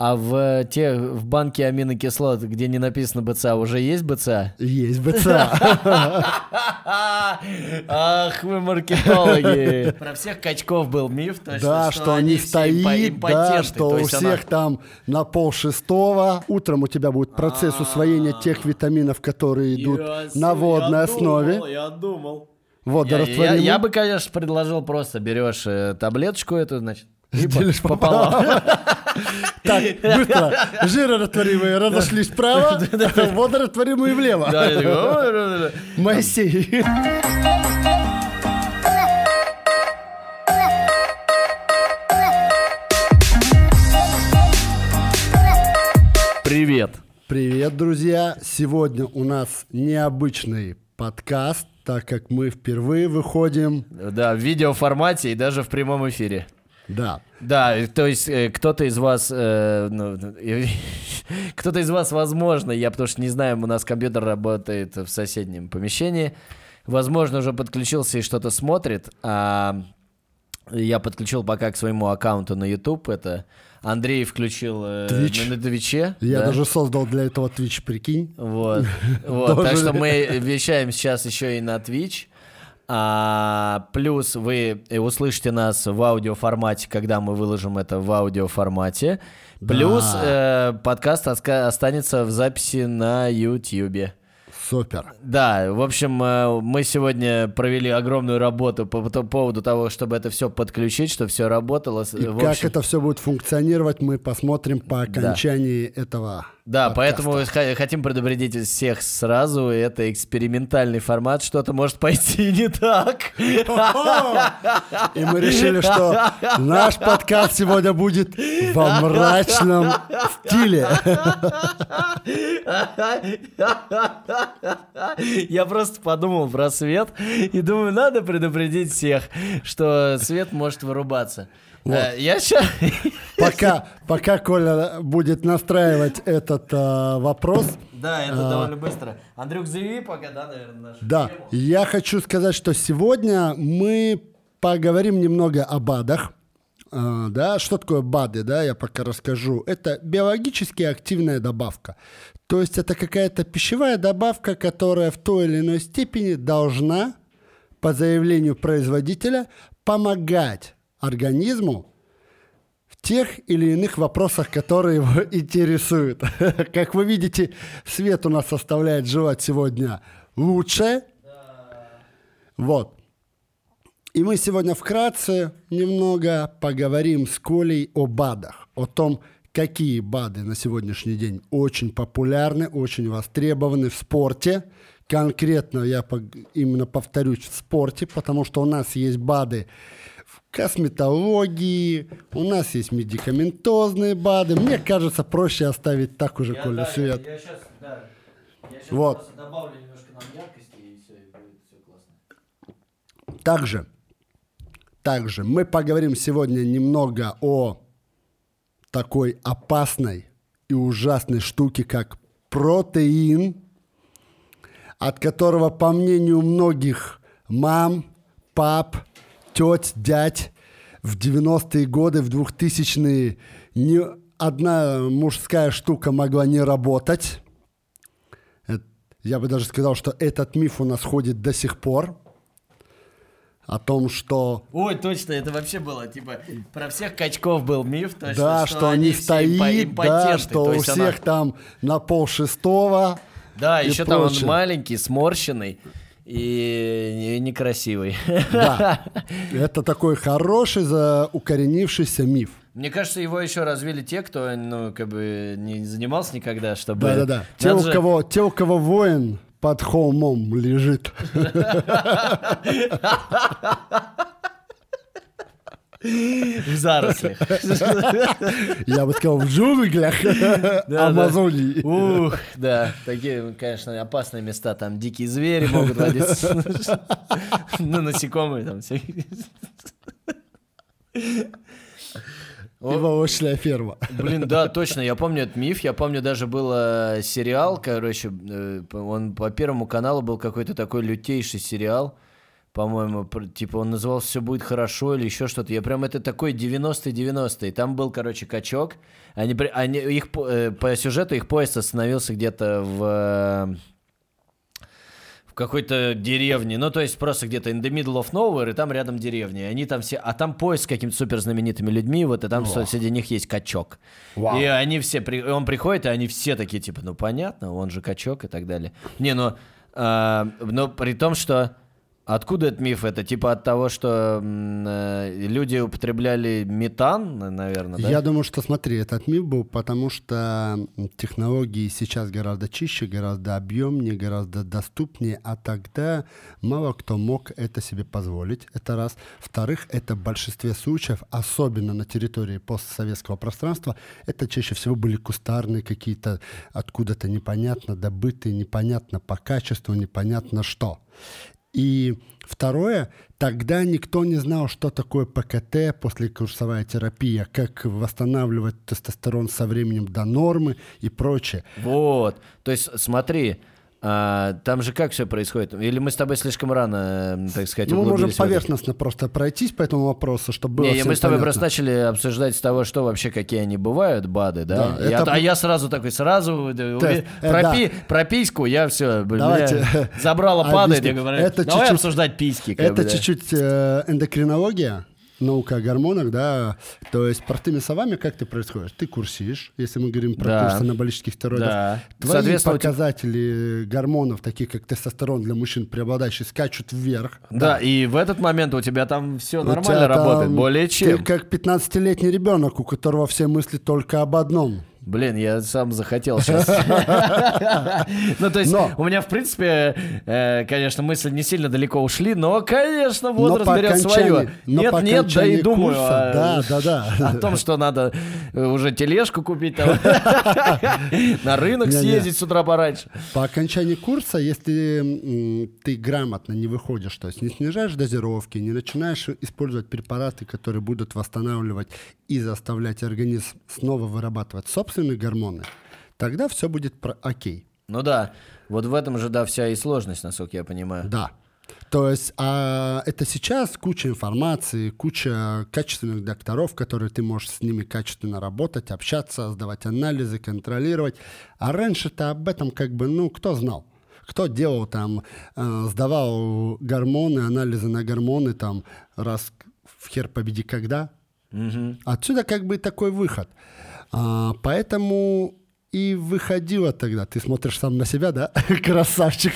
А в те в банке аминокислот, где не написано БЦА, уже есть БЦА? Есть БЦА. Ах, вы маркетологи. Про всех качков был миф, Да, что они стоит, да, что у всех там на пол шестого. Утром у тебя будет процесс усвоения тех витаминов, которые идут на водной основе. Я думал. Водорастворимый. Я бы, конечно, предложил просто берешь э, таблеточку эту, значит, Делишь пополам. Так, быстро. Жирорастворимые разошлись вправо, водорастворимые влево. Да, я такой, «Ой, Моисей. Привет. Привет, друзья! Сегодня у нас необычный подкаст, так как мы впервые выходим. Да, в видеоформате и даже в прямом эфире. Да, Да, то есть э, кто-то из вас, э, ну, э, кто-то из вас, возможно, я потому что не знаю, у нас компьютер работает в соседнем помещении, возможно, уже подключился и что-то смотрит, а я подключил пока к своему аккаунту на YouTube, это Андрей включил э, Twitch. на, на Твиче. я да. даже создал для этого Twitch, прикинь. Вот. вот. Так что мы вещаем сейчас еще и на Twitch. А, плюс вы э, услышите нас в аудиоформате, когда мы выложим это в аудиоформате. Плюс э, подкаст останется в записи на YouTube. Супер. Да, в общем, э, мы сегодня провели огромную работу по по поводу того, чтобы это все подключить, чтобы все работало. И в как общем- это все будет функционировать, мы посмотрим по окончании этого. Да, подкаста. поэтому хотим предупредить всех сразу. Это экспериментальный формат, что-то может пойти не так. И мы решили, что наш подкаст сегодня будет во мрачном стиле. Я просто подумал про свет и думаю, надо предупредить всех, что свет может вырубаться. Э, Я сейчас... Пока, пока Коля будет настраивать этот а, вопрос, Да, это довольно быстро. Андрюк, заяви пока, да, наверное, нашу да, тему. я хочу сказать, что сегодня мы поговорим немного о БАДах. А, да, что такое БАДы, да, я пока расскажу. Это биологически активная добавка. То есть это какая-то пищевая добавка, которая в той или иной степени должна, по заявлению производителя, помогать организму в тех или иных вопросах, которые его интересуют. Как вы видите, свет у нас составляет жевать сегодня лучше. Вот. И мы сегодня вкратце немного поговорим с Колей о БАДах, о том, какие БАДы на сегодняшний день очень популярны, очень востребованы в спорте. Конкретно я именно повторюсь в спорте, потому что у нас есть БАДы в косметологии, у нас есть медикаментозные БАДы. Мне кажется, проще оставить так уже, Коля, свет. Я сейчас, да, я сейчас Вот. добавлю немножко нам яркости, и все, и будет все классно. Также, также мы поговорим сегодня немного о такой опасной и ужасной штуке, как протеин, от которого, по мнению многих мам, пап, теть, дядь, в 90-е годы, в 2000-е ни одна мужская штука могла не работать. Э, Я бы даже сказал, что этот миф у нас ходит до сих пор о том, что Ой, точно, это вообще было, типа, про всех качков был миф, точно, да, что, они все импо- стоит, да, что то у есть она- всех там на пол шестого. Да, еще там он прочее. маленький, сморщенный и некрасивый. Да, это такой хороший, за укоренившийся миф. Мне кажется, его еще развили те, кто, ну, как бы не занимался никогда, чтобы... Да-да-да. Те, у кого, те, у кого воин под холмом лежит. В зарослях. Я бы сказал, в джунглях Амазонии. Ух, да, такие, конечно, опасные места, там дикие звери могут водиться. Ну, насекомые там всякие. И молочная ферма. Блин, да, точно, я помню этот миф, я помню даже был э, сериал, короче, э, он по Первому каналу был какой-то такой лютейший сериал, по-моему, типа он назывался «Все будет хорошо» или еще что-то. Я прям, это такой 90-90. Там был, короче, качок. Они, они, их, э, по сюжету их поезд остановился где-то в... э, какой-то деревне, ну то есть просто где-то in the middle of nowhere, и там рядом деревня, и они там все, а там поезд с какими-то супер знаменитыми людьми, вот и там со- среди них есть качок, Вау. и они все, при- он приходит, и они все такие типа, ну понятно, он же качок и так далее. Не, ну, а, но при том, что Откуда этот миф? Это типа от того, что э, люди употребляли метан, наверное, да? Я думаю, что смотри, этот миф был, потому что технологии сейчас гораздо чище, гораздо объемнее, гораздо доступнее, а тогда мало кто мог это себе позволить. Это раз. Во-вторых, это в большинстве случаев, особенно на территории постсоветского пространства, это чаще всего были кустарные какие-то откуда-то непонятно добытые, непонятно по качеству, непонятно что. И второе, тогда никто не знал, что такое ПКТ, послекурсовая терапия, как восстанавливать тестостерон со временем до нормы и прочее. Вот. То есть, смотри, а, там же как все происходит? Или мы с тобой слишком рано, э, так сказать, Ну, мы можем поверхностно просто пройтись по этому вопросу, чтобы было Не, мы с тобой понятно. просто начали обсуждать с того, что вообще, какие они бывают, БАДы, да? Да, Я- это- А я сразу такой, сразу, э, уби- э, про, да. пи- про письку я все, Давайте забрала падает, я говорю, Это давай чуть-чуть- обсуждать письки. Это чуть-чуть э, эндокринология, наука о гормонах, да. То есть простыми словами, как ты происходит? Ты курсишь, если мы говорим про Да. курсы анаболических стероидов. Да. Твои показатели гормонов, такие как тестостерон для мужчин преобладающий, скачут вверх. Да, и в этот момент у тебя там все У нормально тебя там- работает, более чем. Ты как 15-летний ребенок, у которого все мысли только об одном. Блин, я сам захотел сейчас. Ну, то есть, у меня, в принципе, э, конечно, мысли не сильно далеко ушли, но, конечно, возраст берет свое. Нет, нет, да и думаю о- да, да, да. о том, что надо э, уже тележку купить, на рынок съездить с утра пораньше. По окончании курса, если ты грамотно не выходишь, то есть не снижаешь дозировки, не начинаешь использовать препараты, которые будут восстанавливать и заставлять организм снова вырабатывать собственные гормоны, тогда все будет про- окей. Ну да, вот в этом же, да, вся и сложность, насколько я понимаю. Да. То есть а это сейчас куча информации, куча качественных докторов, которые ты можешь с ними качественно работать, общаться, сдавать анализы, контролировать. А раньше-то об этом как бы, ну, кто знал? Кто делал там, э, сдавал гормоны, анализы на гормоны там раз в хер победи когда? Отсюда как бы такой выход. А, поэтому и выходило тогда. Ты смотришь сам на себя, да? Красавчик.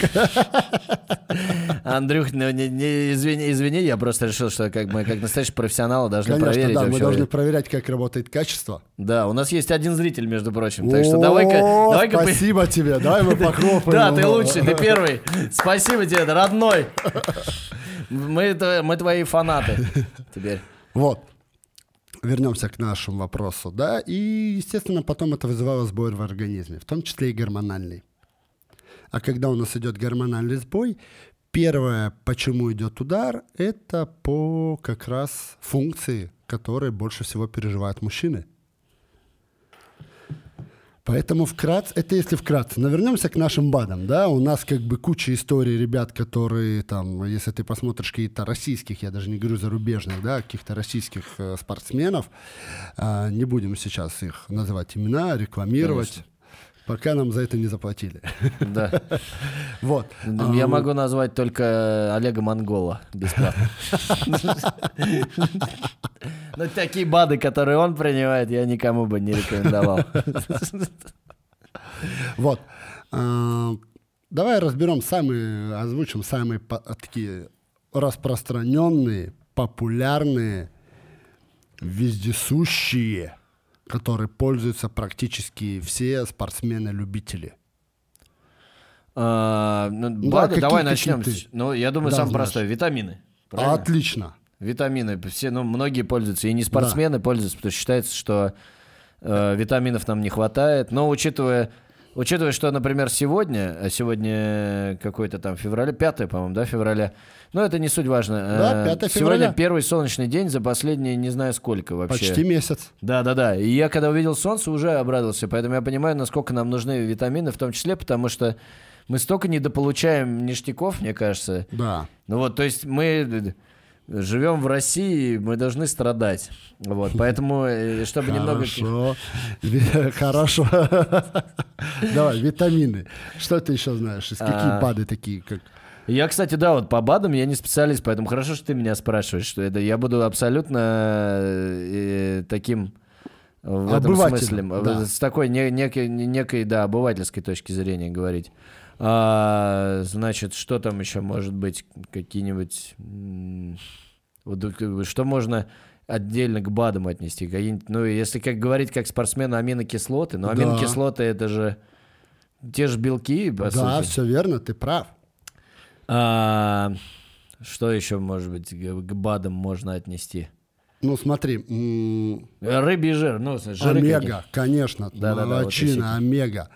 Андрюх, ну, не, не- извини, извини, я просто решил, что как мы, как настоящие профессионалы, должны Конечно, проверить да, мы должны проверять, как работает качество. Да, у нас есть один зритель, между прочим, так что давай-ка... По- спасибо тебе, давай мы похлопаем. Да, ты лучший, ты первый. Спасибо тебе, родной. Мы, мы твои фанаты теперь. Вот. Вернемся к нашему вопросу, да, и, естественно, потом это вызывало сбой в организме, в том числе и гормональный. А когда у нас идет гормональный сбой, первое, почему идет удар, это по как раз функции, которые больше всего переживают мужчины. Поэтому вкратце, это если вкратце. Но вернемся к нашим БАДам, да, у нас как бы куча историй ребят, которые там, если ты посмотришь какие-то российских, я даже не говорю зарубежных, да, каких-то российских э, спортсменов, а, не будем сейчас их называть имена, рекламировать, Конечно. пока нам за это не заплатили. Да. Вот. Я могу назвать только Олега Монгола бесплатно. Но такие БАДы, которые он принимает, я никому бы не рекомендовал. Вот. А, Давай разберем самые, озвучим самые такие распространенные, популярные, вездесущие, которые пользуются практически все спортсмены-любители. А, ну, Да, БАДы, какие- давай начнем. ты? Ну, я думаю, Да, самое простое. Витамины. Правильно? Отлично. Витамины. Все, ну, многие пользуются. И не спортсмены пользуются, потому что считается, что э, витаминов нам не хватает. Но учитывая, учитывая, что, например, сегодня, а сегодня какой-то там февраля, 5, по-моему, да, февраля, но это не суть важно. Да, Э, 5 Сегодня февраля. первый солнечный день за последние не знаю сколько вообще. Почти месяц. Да, да, да. И я когда увидел солнце, уже обрадовался. Поэтому я понимаю, насколько нам нужны витамины, в том числе, потому что мы столько недополучаем ништяков, мне кажется. Да. Ну вот, то есть мы живем в России, мы должны страдать. Вот, поэтому, э, чтобы немного... Хорошо. Ви- Хорошо. Давай, витамины. Что ты еще знаешь? Какие А. БАДы такие, как... Я, кстати, да, вот по БАДам я не специалист, поэтому хорошо, что ты меня спрашиваешь, что это я буду абсолютно э, таким в этом смысле, э, да. с такой не- некой, некой, да, обывательской точки зрения говорить. А, значит, что там еще может быть? Какие-нибудь... вот, что можно отдельно к БАДам отнести? Какие-нибудь, ну, если как говорить как спортсмены, аминокислоты, но Да. аминокислоты это же те же белки, по Да, сути. все верно, ты прав. А, что еще, может быть, к БАДам можно отнести? Ну, смотри, м, Рыбий жир, ну, жиры омега, конечно, Да-да-да, вот молочина, эти. омега.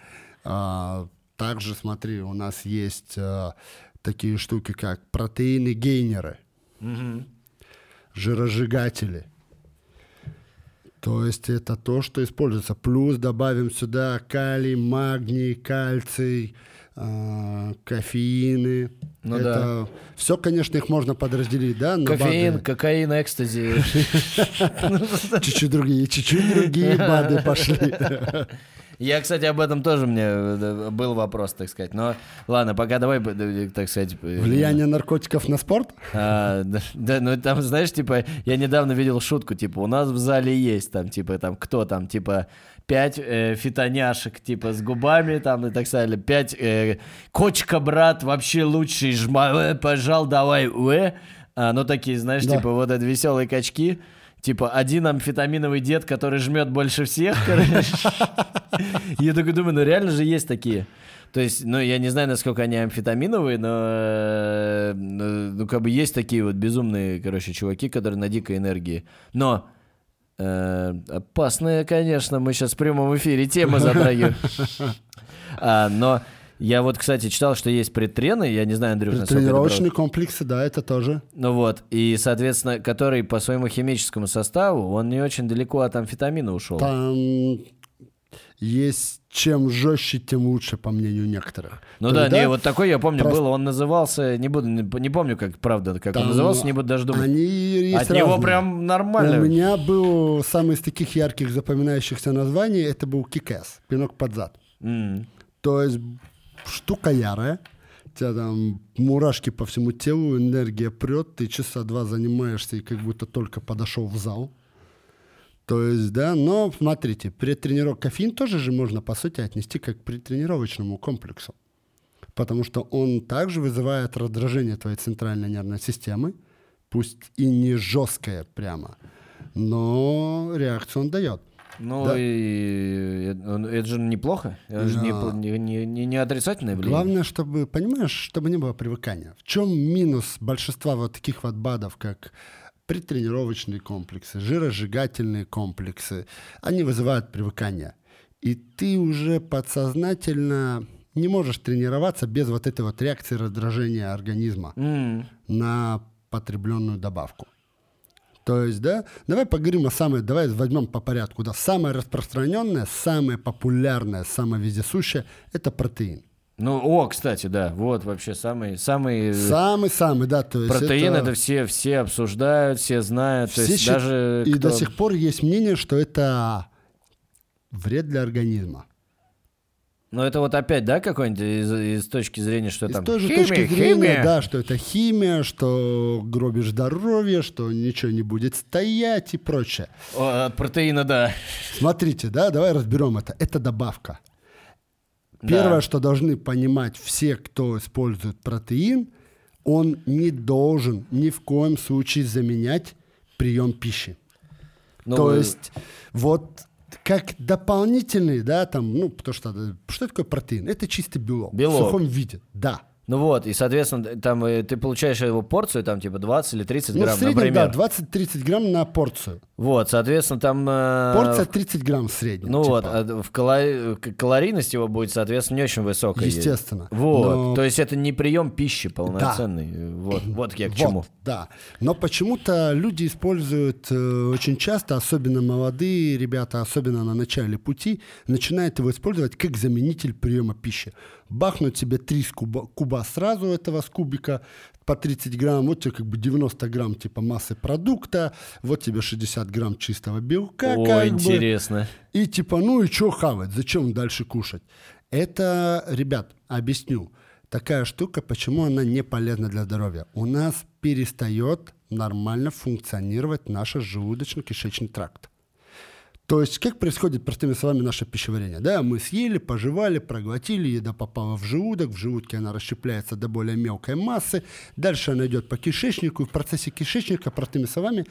А, также, смотри, у нас есть а, такие штуки, как протеины-гейнеры, жиросжигатели. То есть это то, что используется. Плюс добавим сюда калий, магний, кальций, а, кофеины. Ну это все, конечно, их можно подразделить, да? на Кофеин, БАДы. кокаин, экстази. Чуть-чуть другие, чуть-чуть другие БАДы пошли. Я, кстати, об этом тоже мне был вопрос, так сказать. Но ладно, пока давай, так сказать... э, Влияние наркотиков на спорт? А, да, да, ну там, знаешь, типа, я недавно видел шутку, типа, у нас в зале есть там, типа, там, кто там, типа, пять э, фитоняшек, типа, с губами, там, и так далее, пять, э, кочка, брат, вообще лучший, жма, э, пожал, давай, уэ, а, ну, такие, знаешь, Да. типа, вот это веселые качки, Типа, один амфетаминовый дед, который жмет больше всех, короче. Я такой думаю, ну реально же есть такие. То есть, ну, я не знаю, насколько они амфетаминовые, но, э, ну, ну, как бы есть такие вот безумные, короче, чуваки, которые на дикой энергии. Но э, опасная, конечно, мы сейчас в прямом эфире тема затрагиваем. А, но я вот, кстати, читал, что есть предтрены, я не знаю, Андрюш, Тренировочные комплексы, да, это тоже. ну вот, и, соответственно, который по своему химическому составу, он не очень далеко от амфетамина ушел. Там есть чем жестче, тем лучше, по мнению некоторых. Ну То да, не, вот такой я помню просто- был, он назывался, не буду, не, помню, как правда, как он там назывался, не буду даже думать. Они От него разные. прям нормально. У меня был самый из таких ярких запоминающихся названий, это был кикэс, пинок под зад. М. То есть штука ярая, у тебя там мурашки по всему телу, энергия прет, ты часа два занимаешься и как будто только подошел в зал. То есть, да, но смотрите, предтренировка кофеин тоже же можно, по сути, отнести как к предтренировочному комплексу. Потому что он также вызывает раздражение твоей центральной нервной системы, пусть и не жесткое прямо, но реакцию он дает. Ну Да. и это же неплохо, это же не, Да. не, не- не- отрицательное влияние. Главное, чтобы, понимаешь, чтобы не было привыкания. В чем минус большинства вот таких вот БАДов, как предтренировочные комплексы, жиросжигательные комплексы, они вызывают привыкание. И ты уже подсознательно не можешь тренироваться без вот этой вот реакции раздражения организма М. на потребленную добавку. То есть, да, давай поговорим о самой, давай возьмем по порядку, да, самое распространенное, самое популярное, самое вездесущее – это протеин. Ну, о, кстати, да, вот вообще самый, самый... э, Самый-самый, да, то есть Протеин это, это все, все обсуждают, все знают. то все есть счит- даже и кто- до сих пор есть мнение, что это вред для организма. Ну, это вот опять, да, какой-нибудь из, из точки зрения, что И там... с той же химия, точки зрения, химия. да, что это химия, что гробишь здоровье, что ничего не будет стоять и прочее. О, от протеина, да. Смотрите, да, давай разберем это. Это добавка. Первое, что должны понимать все, кто использует протеин, он не должен ни в коем случае заменять прием пищи. Ну, То э, есть вот как дополнительный, да, там, ну, потому что э, что такое протеин? Это чистый белок, Белок. в сухом виде, да. Ну вот, и, соответственно, там э, ты получаешь его порцию, там, типа, 20 или 30 Ну, в грамм, среднем, например. да, 20-30 грамм на порцию. Вот, соответственно, там... э, Порция 30 грамм в среднем. Ну типа. вот, а в калори- калорийность его будет, соответственно, не очень высокая. Естественно. Вот, Но- то есть это не прием пищи полноценный. Вот, вот я к Вот, чему. да. Но почему-то люди используют э, очень часто, особенно молодые ребята, особенно на начале пути, начинают его использовать как заменитель приема пищи. Бахнуть себе три куба, куба сразу этого с кубика по 30 грамм, вот тебе как бы 90 грамм типа массы продукта, вот тебе 60 грамм чистого белка. О, как бы. интересно. И типа, ну и что хавать, зачем дальше кушать? Это, ребят, объясню. Такая штука, почему она не полезна для здоровья. У нас перестает нормально функционировать наш желудочно-кишечный тракт. То есть, как происходит, простыми словами, наше пищеварение? Да, мы съели, пожевали, проглотили, еда попала в желудок, в желудке она расщепляется до более мелкой массы, дальше она идет по кишечнику, и в процессе кишечника, простыми словами,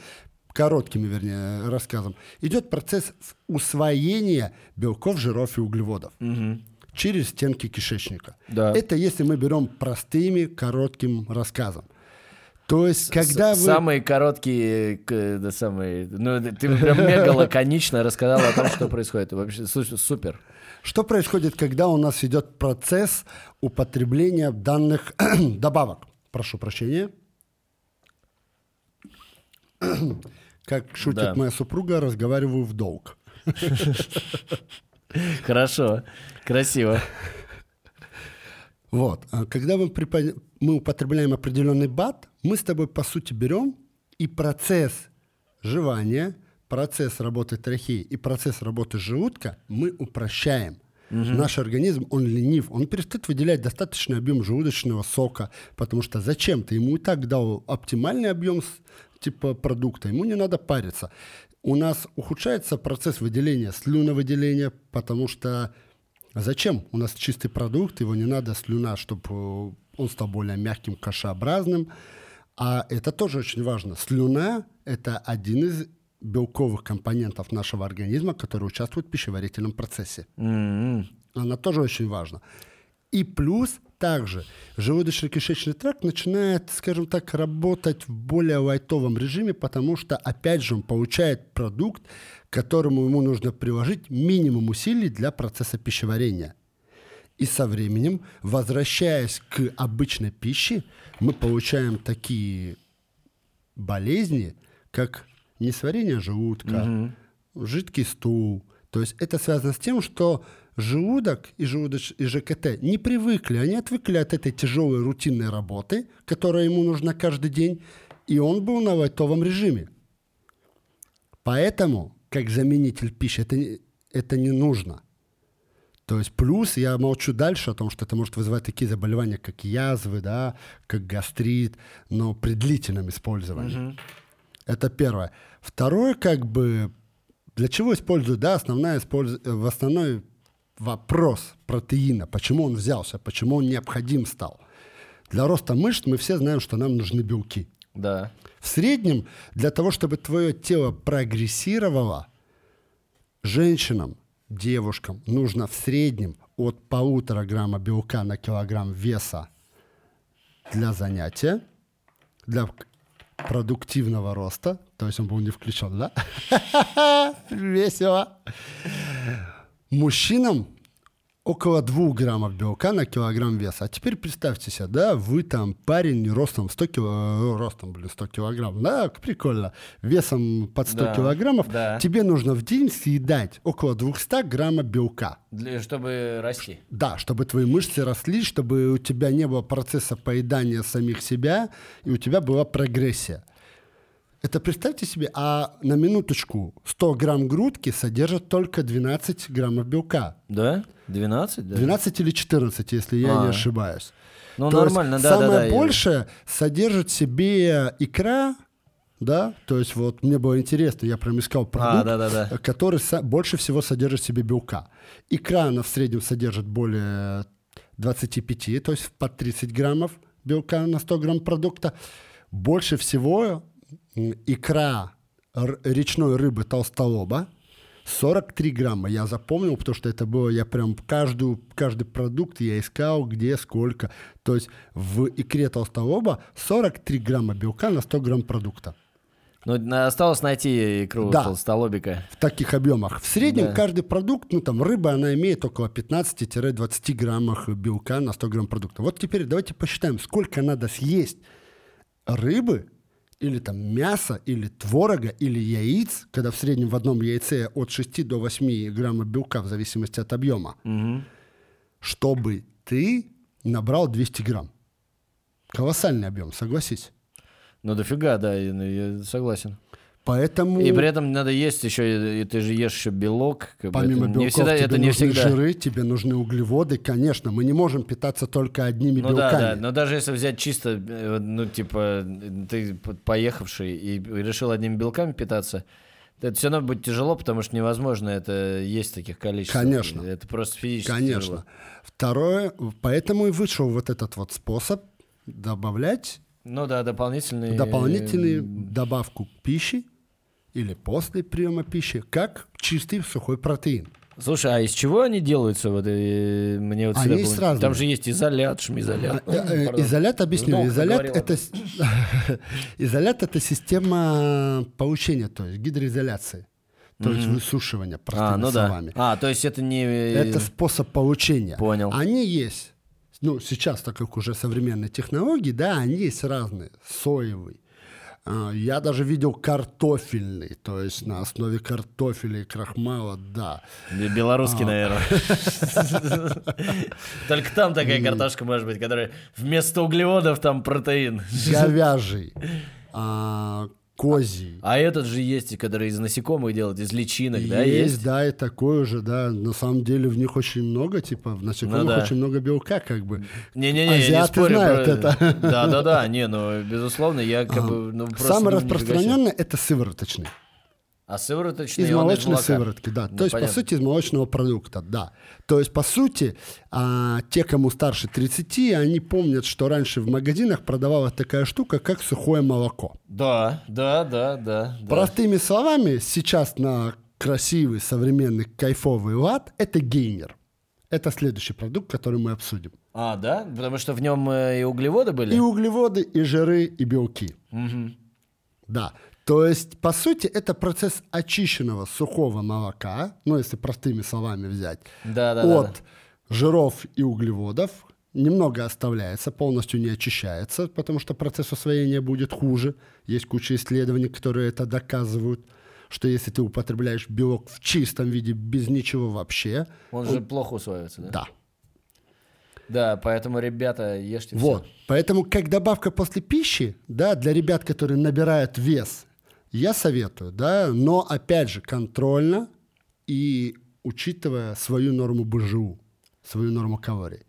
короткими, вернее, рассказом, идет процесс усвоения белков, жиров и углеводов через стенки кишечника. Да. Это если мы берем простыми, коротким рассказом. То есть, когда С- вы... Самые короткие, да, самые... Ну, ты прям мега лаконично рассказал о том, что происходит. Вообще, слушай, супер. Что происходит, когда у нас идет процесс употребления данных добавок? Прошу прощения. Как шутит Да. моя супруга, разговариваю в долг. Хорошо, красиво. Вот. А Когда мы, припо- мы употребляем определенный бат, мы с тобой, по сути, берем и процесс жевания, процесс работы трахеи и процесс работы желудка мы упрощаем. Наш организм, он ленив, он перестает выделять достаточный объем желудочного сока, потому что зачем ты ему и так дал оптимальный объем типа продукта, ему не надо париться. У нас ухудшается процесс выделения, слюновыделения, потому что Зачем? У нас чистый продукт, его не надо слюна, чтобы он стал более мягким, кашеобразным. А это тоже очень важно. Слюна – это один из белковых компонентов нашего организма, который участвует в пищеварительном процессе. М-м. Она тоже очень важна. И плюс также желудочно-кишечный тракт начинает, скажем так, работать в более лайтовом режиме, потому что, опять же, он получает продукт, к которому ему нужно приложить минимум усилий для процесса пищеварения. И со временем, возвращаясь к обычной пище, мы получаем такие болезни, как несварение желудка, жидкий стул. То есть это связано с тем, что желудок и, желудоч... и ЖКТ не привыкли, они отвыкли от этой тяжелой рутинной работы, которая ему нужна каждый день, и он был на лайтовом режиме. Поэтому, как заменитель пищи, это, это не нужно. То есть плюс я молчу дальше о том, что это может вызывать такие заболевания, как язвы, да, как гастрит, но при длительном использовании. Это первое. Второе, как бы, для чего используют, да, основная использ... э, в основной вопрос протеина, почему он взялся, почему он необходим стал. Для роста мышц мы все знаем, что нам нужны белки. Да. В среднем, для того, чтобы твое тело прогрессировало, женщинам, девушкам нужно в среднем от полутора грамма белка на килограмм веса для занятия, для продуктивного роста. То есть он был не включен, да? Весело. Мужчинам около 2 граммов белка на килограмм веса. А теперь представьте себе, да, вы там парень ростом 100 кило, э, ростом, блин, 100 килограмм, да, прикольно, весом под 100 Да, килограммов, да. тебе нужно в день съедать около 200 грамма белка. Для, чтобы расти. Да, чтобы твои мышцы росли, чтобы у тебя не было процесса поедания самих себя, и у тебя была прогрессия. Это представьте себе, а на минуточку 100 грамм грудки содержат только 12 граммов белка. Да? 12? Да? 12 или 14, если я не А. ошибаюсь. Ну, То нормально, да, да, Самое да. я- большее содержит в себе икра, да, то есть вот мне было интересно, я прям искал продукт, А, да-да-да. который со- больше всего содержит в себе белка. Икра, она в среднем содержит более 25, то есть по 30 граммов белка на 100 грамм продукта. Больше всего икра речной рыбы толстолоба 43 грамма. Я запомнил, потому что это было, я прям каждую, каждый продукт я искал, где, сколько. То есть в икре толстолоба 43 грамма белка на 100 грамм продукта. Ну, осталось найти икру Да. толстолобика. В таких объемах. В среднем Да. каждый продукт, ну там рыба, она имеет около 15-20 граммах белка на 100 грамм продукта. Вот теперь давайте посчитаем, сколько надо съесть рыбы или там мяса, или творога, или яиц, когда в среднем в одном яйце от 6 до 8 граммов белка в зависимости от объема, чтобы ты набрал 200 грамм. Колоссальный объем, согласись. Ну, дофига, да, я, я согласен. Поэтому... И при этом надо есть еще, и ты же ешь еще белок. как Помимо это белков не всегда, тебе это не нужны всегда. жиры, тебе нужны углеводы. Конечно, мы не можем питаться только одними Ну да, белками. да, но даже если взять чисто, э, ну типа, ты поехавший и решил одними белками питаться, это все равно будет тяжело, потому что невозможно это есть таких количествах. Конечно. Это просто физически Конечно. тяжело. Второе, поэтому и вышел вот этот вот способ добавлять Ну да, дополнительный... дополнительную добавку пищи или после приема пищи, как чистый сухой протеин. Слушай, а из чего они делаются? Вот, э, мне вот Они разные. Там же есть изолят, шмизолят. А, э, э. Изолят, объясню. Изолят это, изолят это система получения, то есть гидроизоляции, то есть высушивания, простыми А, ну да. словами. А, то есть это не... Это способ получения. Понял. Они есть. Ну, сейчас, так как уже современные технологии, да, они есть разные. Соевый. А, Я даже видел картофельный, то есть на основе картофеля и крахмала, да. Бе- Белорусский, А. наверное. Только там такая картошка может быть, которая вместо углеводов там протеин. Говяжий, а, козий. А этот же есть, который из насекомых делают, из личинок, да, есть, есть? да, и такое же, да. На самом деле в них очень много, типа, в насекомых Ну да. очень много белка, как бы. Не-не-не, я не спорю знают про- это. Да-да-да, не, ну, безусловно, я как бы... ну, себе. распространенный это сывороточный. А сывороточный, Из молочной молока. сыворотки, да. Ну, То есть, понятно. по сути, из молочного продукта, да. То есть, по сути, а, те, кому старше 30, они помнят, что раньше в магазинах продавалась такая штука, как сухое молоко. Да, да, да, да. Простыми словами, сейчас на красивый, современный, кайфовый лад – это гейнер. Это следующий продукт, который мы обсудим. А, да? Потому что в нем э, и углеводы были? И углеводы, и жиры, и белки. Да. То есть, по сути, это процесс очищенного сухого молока, ну, если простыми словами взять, Да-да-да. от жиров и углеводов. Немного оставляется, полностью не очищается, потому что процесс усвоения будет хуже. Есть куча исследований, которые это доказывают, что если ты употребляешь белок в чистом виде, без ничего вообще, Он же плохо усваивается, да? да, Да, поэтому, ребята, ешьте Вот. всё. Поэтому как добавка после пищи, да, для ребят, которые набирают вес, я советую, да, но опять же контрольно и учитывая свою норму БЖУ, свою норму калорий.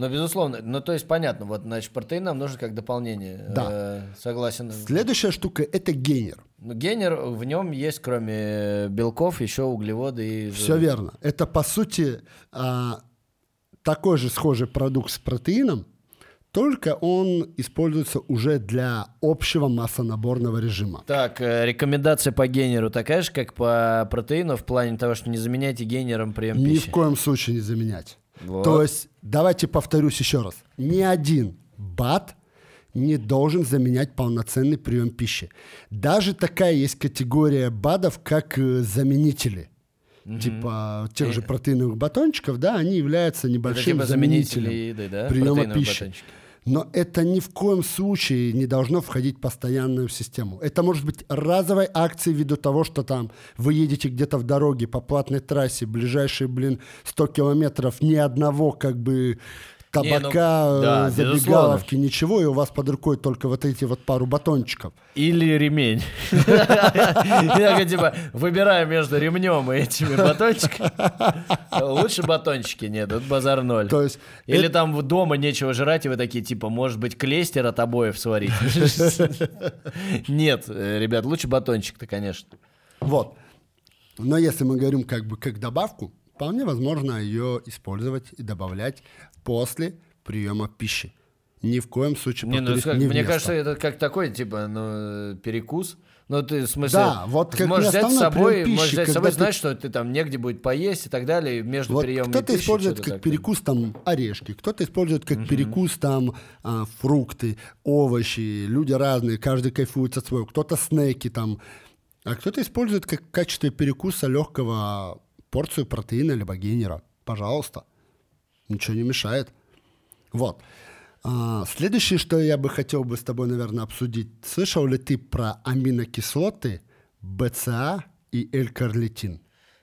Ну, безусловно. Ну, то есть, понятно, вот, значит, протеин нам нужен как дополнение. Да. Э, согласен. Следующая штука – это гейнер. Ну, генер, в нем есть, кроме э, белков, еще углеводы и... Все верно. Это, по сути, а, такой же схожий продукт с протеином, только он используется уже для общего массонаборного режима. Так, э, рекомендация по генеру такая же, как по протеину, в плане того, что не заменяйте генером прием Ни пищи. в коем случае не заменять. Вот. То есть, давайте повторюсь еще раз. Ни один БАТ не должен заменять полноценный прием пищи. Даже такая есть категория БАДов, как э, заменители. Типа тех же протеиновых батончиков, да, они являются Это небольшим типа заменителем еды, да? приема пищи. батончики. Но это ни в коем случае не должно входить в постоянную систему. Это может быть разовой акцией ввиду того, что там вы едете где-то в дороге по платной трассе, ближайшие, блин, 100 километров, ни одного как бы табака, ну, да, э, забегаловки, ничего, и у вас под рукой только вот эти вот пару батончиков. Или ремень. Я типа, выбираю между ремнем и этими батончиками. Лучше батончики нет, тут базар ноль. То есть Или там дома нечего жрать, и вы такие, типа, может быть, клейстер от обоев сварить? Нет, э, ребят, лучше батончик-то, конечно. Вот. Но если мы говорим как бы как добавку, вполне возможно ее использовать и добавлять после приема пищи. Ни в коем случае, Не, ну, как- не мне кажется, это как такой, типа, ну, перекус. Ну, ты, в смысле, Да, вот как можешь взять с собой, прием можешь пищи, взять с собой, ты- знаешь, что ты там негде будет поесть и так далее, и между Вот приемами кто-то пищи использует как так. перекус там орешки, кто-то использует как перекус там а, фрукты, овощи. Люди разные, каждый кайфует от своего. Кто-то снеки там, а кто-то использует как в качестве перекуса легкого порцию протеина либо гейнера. Пожалуйста, ничего не мешает. Вот. А, следующее, что я бы хотел бы с тобой, наверное, обсудить. Слышал ли ты про аминокислоты БЦА и L-карлитин?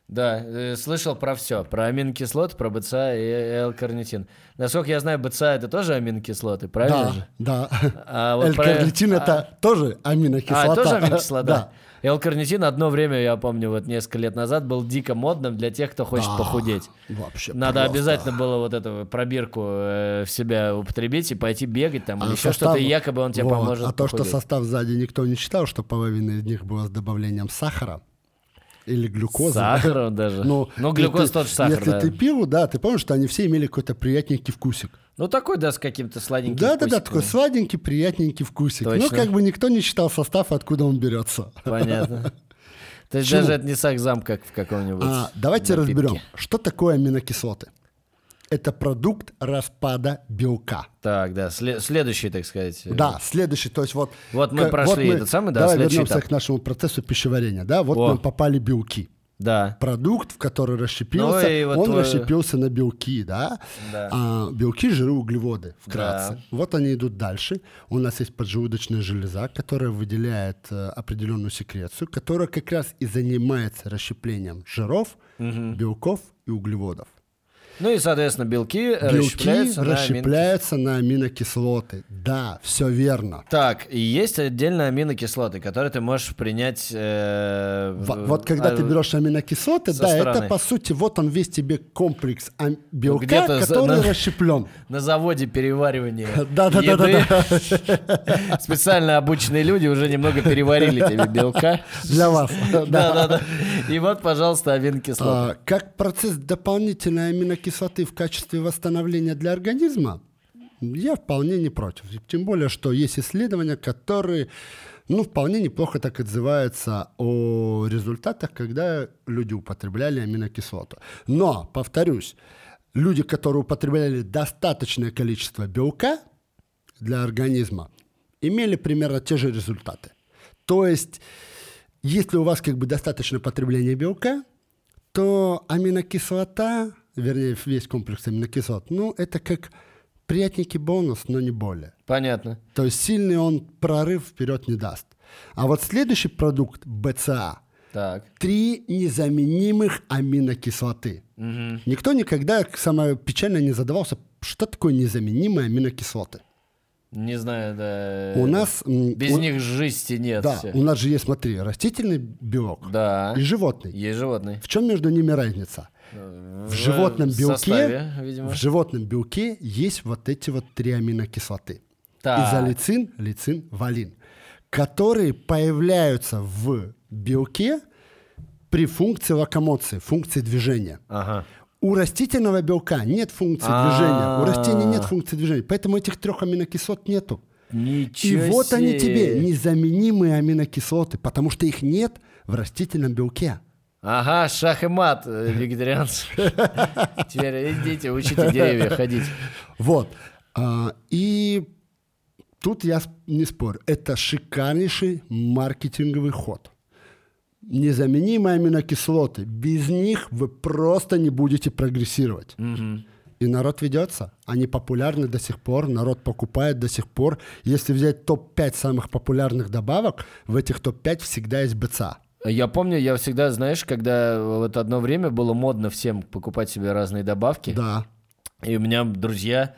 Да, э, слышал про все, про аминокислоты, про БЦА и L-карнитин. Насколько я знаю, БЦА это тоже аминокислоты, правильно же? Да, А да. вот про- L-карлитин это тоже аминокислота. А, тоже аминокислота? Да. L-карнитин одно время, я помню, вот несколько лет назад был дико модным для тех, кто хочет Да, похудеть. Вообще Надо просто. обязательно было вот эту пробирку э, в себя употребить и пойти бегать там или А еще состав- что-то, и якобы он тебе вот, поможет А то, что похудеть. состав сзади никто не читал, что половина из них была с добавлением сахара или глюкозы. Сахара даже. Ну, Ну, глюкоза тот же сахар, Если да. ты пил, да, ты помнишь, что они все имели какой-то приятненький вкусик. Ну такой, да, с каким-то сладеньким Да, да, да, вкусиком. такой сладенький, приятненький вкусик. Ну, Точно. как бы никто не читал состав, откуда он берется. Понятно. То есть Почему? даже это не сакзам, как в каком-нибудь А, давайте напитке. разберем, что такое аминокислоты. Это продукт распада белка. Так, да, сле- следующий, так сказать. э, Да, следующий, то есть вот... Вот мы к- прошли этот самый, да, Давай вернемся этап. к нашему процессу пищеварения, да, вот О. нам попали белки. Да. Продукт, в который расщепился, Ну и вот он твой- расщепился на белки, да? Да. А, белки, жиры, углеводы, вкратце. Да. Вот они идут дальше. У нас есть поджелудочная железа, которая выделяет э, определенную секрецию, которая как раз и занимается расщеплением жиров, белков и углеводов. Ну и, соответственно, белки, Белки расщепляются на амин- расщепляются на аминокислоты. Да, все верно. Так, и есть отдельно аминокислоты, которые ты можешь принять... э, в- Вот когда а, ты берешь аминокислоты, да, это стороны. по сути, вот он весь тебе комплекс ам- белка, Где-то за- который на- расщеплен. На заводе переваривания еды специально обученные люди уже немного переварили тебе белка. Для вас. Да, да, да. И вот, пожалуйста, аминокислоты. А, Как процесс дополнительной аминокислоты в качестве восстановления для организма, я вполне не против. Тем более, что есть исследования, которые ну, вполне неплохо так отзываются о результатах, когда люди употребляли аминокислоту. Но, повторюсь, люди, которые употребляли достаточное количество белка для организма, имели примерно те же результаты. То есть, если у вас как бы достаточное потребление белка, то аминокислота, вернее, весь комплекс аминокислот, ну, это как приятненький бонус, но не более. Понятно. То есть сильный он прорыв вперед не даст. А вот следующий продукт БЦА Так. три незаменимых аминокислоты. Никто никогда, самое печальное, не задавался, что такое незаменимые аминокислоты. Не знаю, да. У нас... Без у- них жизни нет. Да, всё. у нас же есть, смотри, растительный белок Да. и животный. Есть животные. В чем между ними разница? В животном белке, составе, видимо. в животном белке есть вот эти вот три аминокислоты. Так. Изолицин, лицин, валин, которые появляются в белке при функции локомоции, функции движения. Ага. У растительного белка нет функции движения, у растений нет функции движения, поэтому этих трех аминокислот нету. И Ничего вот они тебе, незаменимые аминокислоты, потому что их нет в растительном белке. Ага, шах и мат, э, вегетарианцы. Теперь идите, учите деревья ходить. Вот. А, и тут я не спорю. Это шикарнейший маркетинговый ход. Незаменимые аминокислоты. Без них вы просто не будете прогрессировать. И народ ведется. Они популярны до сих пор, народ покупает до сих пор. Если взять топ-5 самых популярных добавок, в этих топ-5 всегда есть БЦА. Я помню, я всегда, знаешь, когда вот одно время было модно всем покупать себе разные добавки, Да, и у меня друзья,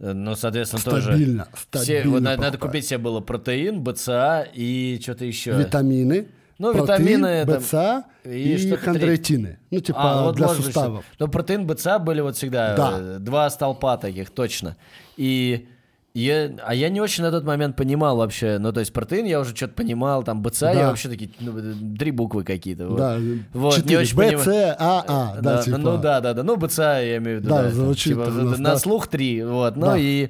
э, ну, соответственно, тоже... стабильно, Все, стабильно вот на- надо купить себе было протеин, БЦА и что-то еще. Витамины, Ну, протеин, витамины там, БЦА и и, что-то хондроитины. Ну, типа А, вот для может быть, суставов. что- Но протеин БЦА были вот всегда Да. э, два столпа таких, точно. И я, а я не очень на тот момент понимал вообще, ну то есть протеин я уже что-то понимал, там БЦА я Да. вообще такие, ну, э, три буквы какие-то. Вот. Да, вот, не четыре. очень Б. С, А, А. Да, Да, типа. ну да, да, да. Ну, БЦА, я имею в виду. Да, Да, звучит типа, нас, на да. слух три. Вот. Ну Да. и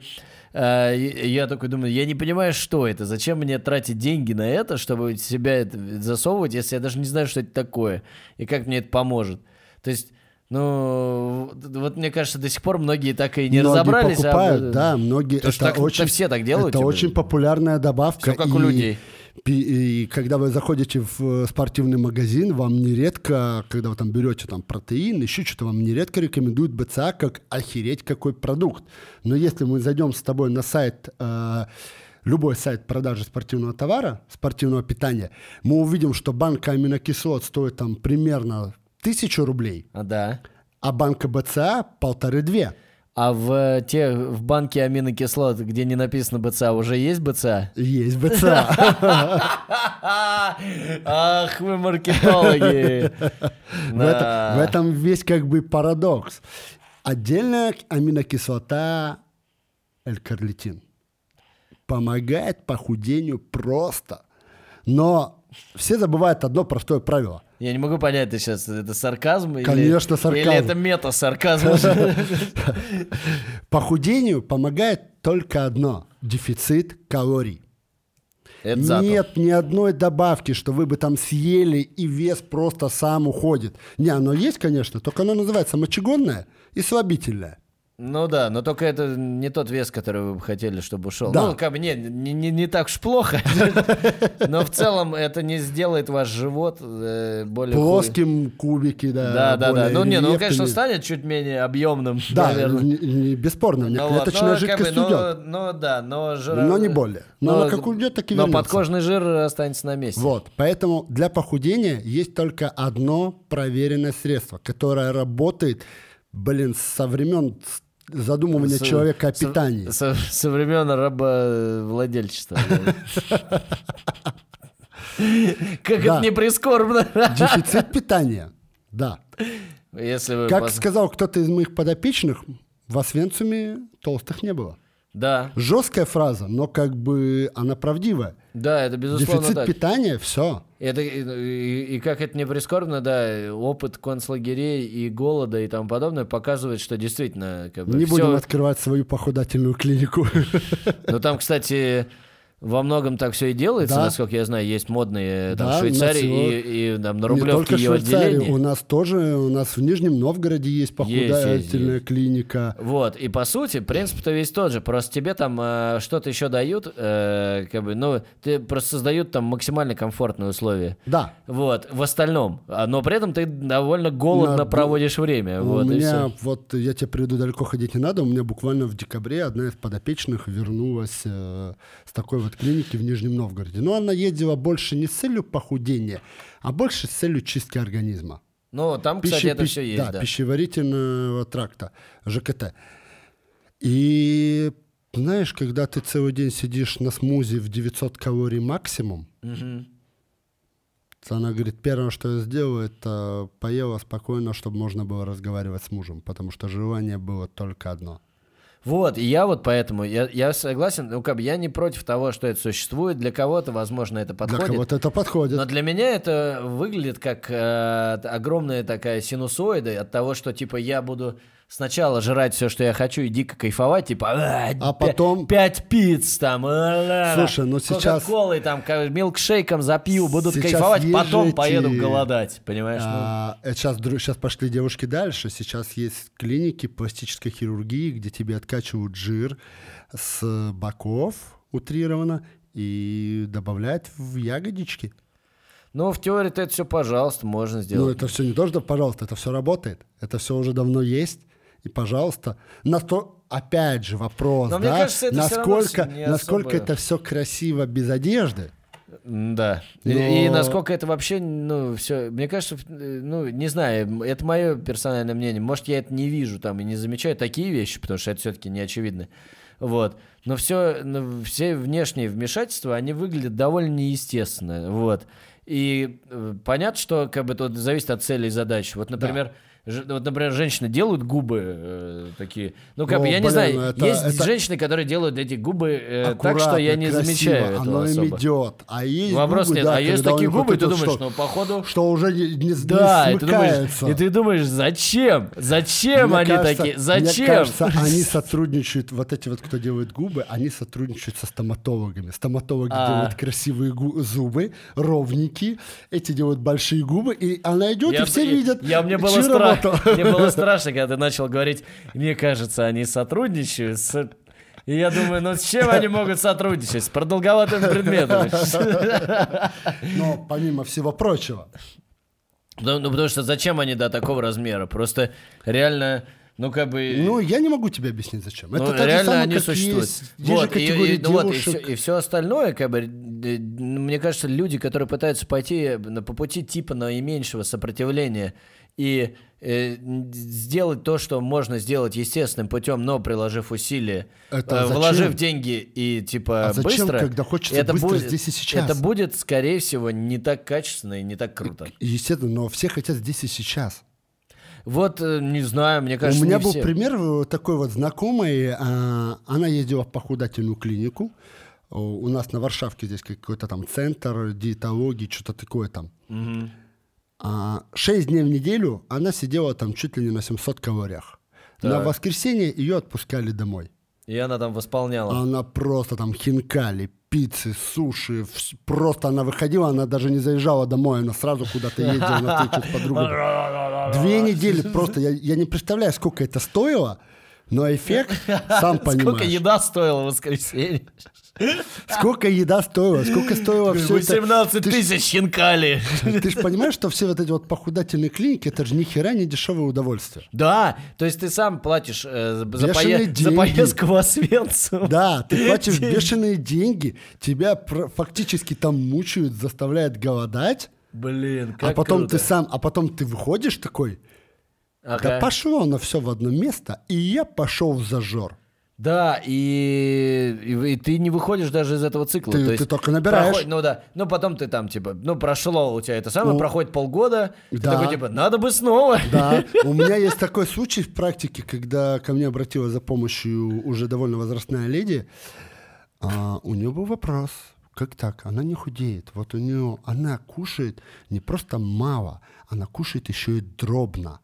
А, Я такой думаю, я не понимаю, что это. Зачем мне тратить деньги на это, чтобы себя это засовывать, если я даже не знаю, что это такое и как мне это поможет. То есть, ну, вот мне кажется, до сих пор многие так и не многие разобрались. а, покупают, э, да, многие. Потому это так- очень, все так делают, Это типа. очень популярная добавка. Всё как у и- людей. пи- И когда вы заходите в э, спортивный магазин, вам нередко, когда вы там берете там протеин, еще что-то, вам нередко рекомендуют БЦА как охереть какой продукт. Но если мы зайдем с тобой на сайт э, любой сайт продажи спортивного товара, спортивного питания, мы увидим, что банка аминокислот стоит там примерно тысячу рублей, А, да. а банка БЦА полторы-две. А в те в банке аминокислот, где не написано БЦА, уже есть БЦА? Есть БЦА. Ах, вы маркетологи. В Да. этом, в этом весь как бы парадокс. Отдельная аминокислота L-карлитин помогает похудению просто. Но все забывают одно простое правило. Я не могу понять, ты сейчас это сарказм или- Конечно, сарказм. Или это мета-сарказм? Похудению помогает только одно – дефицит калорий. Это. Нет ни одной добавки, что вы бы там съели, и вес просто сам уходит. Не, оно есть, конечно, только оно называется мочегонное и слабительное. Ну да, но только это не тот вес, который вы бы хотели, чтобы ушел. Да. Ну, как бы не, не, не, так уж плохо. Но в целом это не сделает ваш живот э, более... Плоским кубики, да. Да, да, да. Ну не, ну конечно, станет чуть менее объемным, Да, бесспорно, Ну вот, клеточная бы, жидкость уйдет. но да, но жира- Но не более. Но как уйдет, так и Но подкожный жир останется на месте. Вот, поэтому для похудения есть только одно проверенное средство, которое работает, блин, со времен задумывания Со- человека о со- питании. Со, со времен рабовладельчества. Как это не прискорбно. Дефицит питания, да. Если вы... Как пос- сказал кто-то из моих подопечных, в Освенциме толстых не было. Да, Жесткая фраза, но как бы она правдивая. да, это безусловно Дефицит так. питания, все. Это, и, и- и как это не прискорбно, да, опыт концлагерей и голода и тому подобное показывает, что действительно... Как бы, Не всё- будем открывать свою похудательную клинику. Ну там, кстати, во многом так все и делается, Да. насколько я знаю. Есть модные там, Да, Швейцарии его- и, и там на Не Рублевке только ее Швейцарии, отделение. у нас тоже, у нас в Нижнем Новгороде есть похудательная есть. клиника. Вот, и по сути, принцип-то весь тот же, просто тебе там э, что-то еще дают, э, как бы, ну, ты просто создают там максимально комфортные условия. Да, Вот, в остальном. А, Но при этом ты довольно голодно На- проводишь время. у вот, меня, вот я тебе приведу, далеко ходить не надо, у меня буквально в декабре одна из подопечных вернулась э, с такой вот клиники в Нижнем Новгороде. Но она ездила больше не с целью похудения, а больше с целью чистки организма. Ну, там, кстати, Пищи- это пищ- все есть, да, да. пищеварительного тракта, ЖКТ. И знаешь, когда ты целый день сидишь на смузи в 900 калорий максимум, Мгм. она говорит, первое, что я сделала, это поела спокойно, чтобы можно было разговаривать с мужем, потому что желание было только одно. Вот, и я вот поэтому, я, я согласен, ну, как бы я не против того, что это существует. Для кого-то, возможно, это подходит. Для кого-то это подходит. Но для меня это выглядит как э, огромная такая синусоида от того, что типа я буду сначала жрать все, что я хочу, и дико кайфовать, типа «А, А потом- пять пиц там, Слушай, ну сейчас- колой там, милкшейком запью, будут Сейчас кайфовать, есть потом поеду голодать, понимаешь? ну? А, это сейчас, сейчас пошли девушки дальше. Сейчас есть клиники пластической хирургии, где тебе откачивают жир с боков утрированно и добавляют в ягодички. Ну, в теории это все, пожалуйста, можно Ну, сделать. это все не то, что, пожалуйста, это все работает. Это все уже давно есть. И, пожалуйста, на то, опять же, вопрос, Но мне да, кажется, это насколько, не насколько особо- это все красиво без одежды. Да. И- Но- И, насколько это вообще, ну, все, мне кажется, э, ну, не знаю, это мое персональное мнение. Может, я это не вижу там и не замечаю такие вещи, потому что это все-таки не очевидно. Вот. Но все, все внешние вмешательства, они выглядят довольно неестественно. Вот. И э, понятно, что как бы тут зависит от целей и задач. Вот, например, Ж- Вот, например, женщины делают губы э, такие. Ну, как О, бы, я не блин, знаю, ну это- есть это- женщины, которые делают эти губы э, так, что я не красиво, замечаю этого Оно им особо. идет. А есть Вопрос губы, нет. да, а есть такие губы, и ты думаешь, что, ну, походу... что уже не, не, не Да, и ты, думаешь, и ты думаешь, зачем? Зачем Мне они кажется- такие? Мне Зачем? кажется, они сотрудничают, вот эти вот, кто делает губы, они сотрудничают со стоматологами. Стоматологи А. делают красивые зубы, ровненькие, эти делают большие губы, и она идет, Я, и все я- видят, я- мне, было чью работу. мне было страшно, когда ты начал говорить, мне кажется, они сотрудничают с... И я думаю, ну с чем они могут сотрудничать? С продолговатыми предметами. Но помимо всего прочего, Ну, ну, потому что зачем они до такого размера? Просто реально, ну как бы... ну, я не могу тебе объяснить, зачем. Ну, Это реально самое, они существуют. Есть, есть же Вот, и- категория и, ну вот, и, все, и все остальное, как бы, э, ну, мне кажется, люди, которые пытаются пойти на- по пути типа наименьшего сопротивления и э, Э, сделать то, что можно сделать естественным путем, но приложив усилия, это э, зачем? вложив деньги и типа а зачем, быстро, когда хочется это быстро будет, здесь и сейчас. Это будет, скорее всего, не так качественно и не так круто. Естественно, но все хотят здесь и сейчас. Вот, э, не знаю, мне кажется, У меня был все. пример такой вот знакомый. А, она ездила в похудательную клинику. У нас на Варшавке здесь какой-то там центр диетологии, что-то такое там. Угу. А, 6 дней в неделю она сидела там чуть ли не на 700 калориях. Так. На воскресенье ее отпускали домой. И она там восполняла. Она просто там хинкали, пиццы, суши. Просто она выходила, она даже не заезжала домой, она сразу куда-то ездила на встречу с подругой. Две недели просто, я, я не представляю, сколько это стоило, но эффект сам понимаешь. Сколько еда стоила в воскресенье? Сколько еда стоила, сколько стоило все это. 18 тысяч хинкали. Ты же понимаешь, что все вот эти вот похудательные клиники, это же ни хера не дешевое удовольствие. Да, то есть ты сам платишь э, за, пое- за деньги. поездку в Освенцим. Да, ты платишь бешеные деньги, тебя фактически там мучают, заставляют голодать, Блин, как а потом круто. ты сам, а потом ты выходишь такой, Ага. да пошло оно все в одно место, и я пошел в зажор. Да, и, и, и ты не выходишь даже из этого цикла. Ты- то есть ты только набираешь. проход- ну да, ну потом ты там типа, ну прошло у тебя это самое, Ну, проходит полгода, ты да. такой типа, надо бы снова. Да, у меня есть такой случай в практике, когда ко мне обратилась за помощью уже довольно возрастная леди. А, у нее был вопрос, как так? Она не худеет. Вот у нее, она кушает не просто мало, она кушает еще и дробно.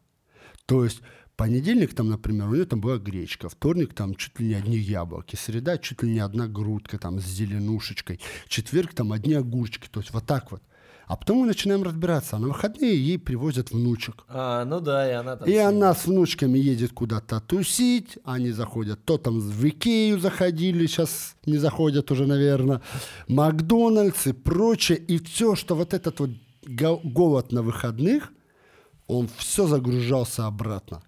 То есть понедельник там, например, у нее там была гречка, вторник там чуть ли не одни яблоки, среда чуть ли не одна грудка там с зеленушечкой, четверг там одни огурчики, то есть вот так вот. А потом мы начинаем разбираться, а на выходные ей привозят внучек. А, ну да, и она там... И она с внучками едет куда-то тусить, они заходят, то там в Икею заходили, сейчас не заходят уже, наверное, Макдональдс и прочее, и все, что вот этот вот го- голод на выходных, он все загружался обратно.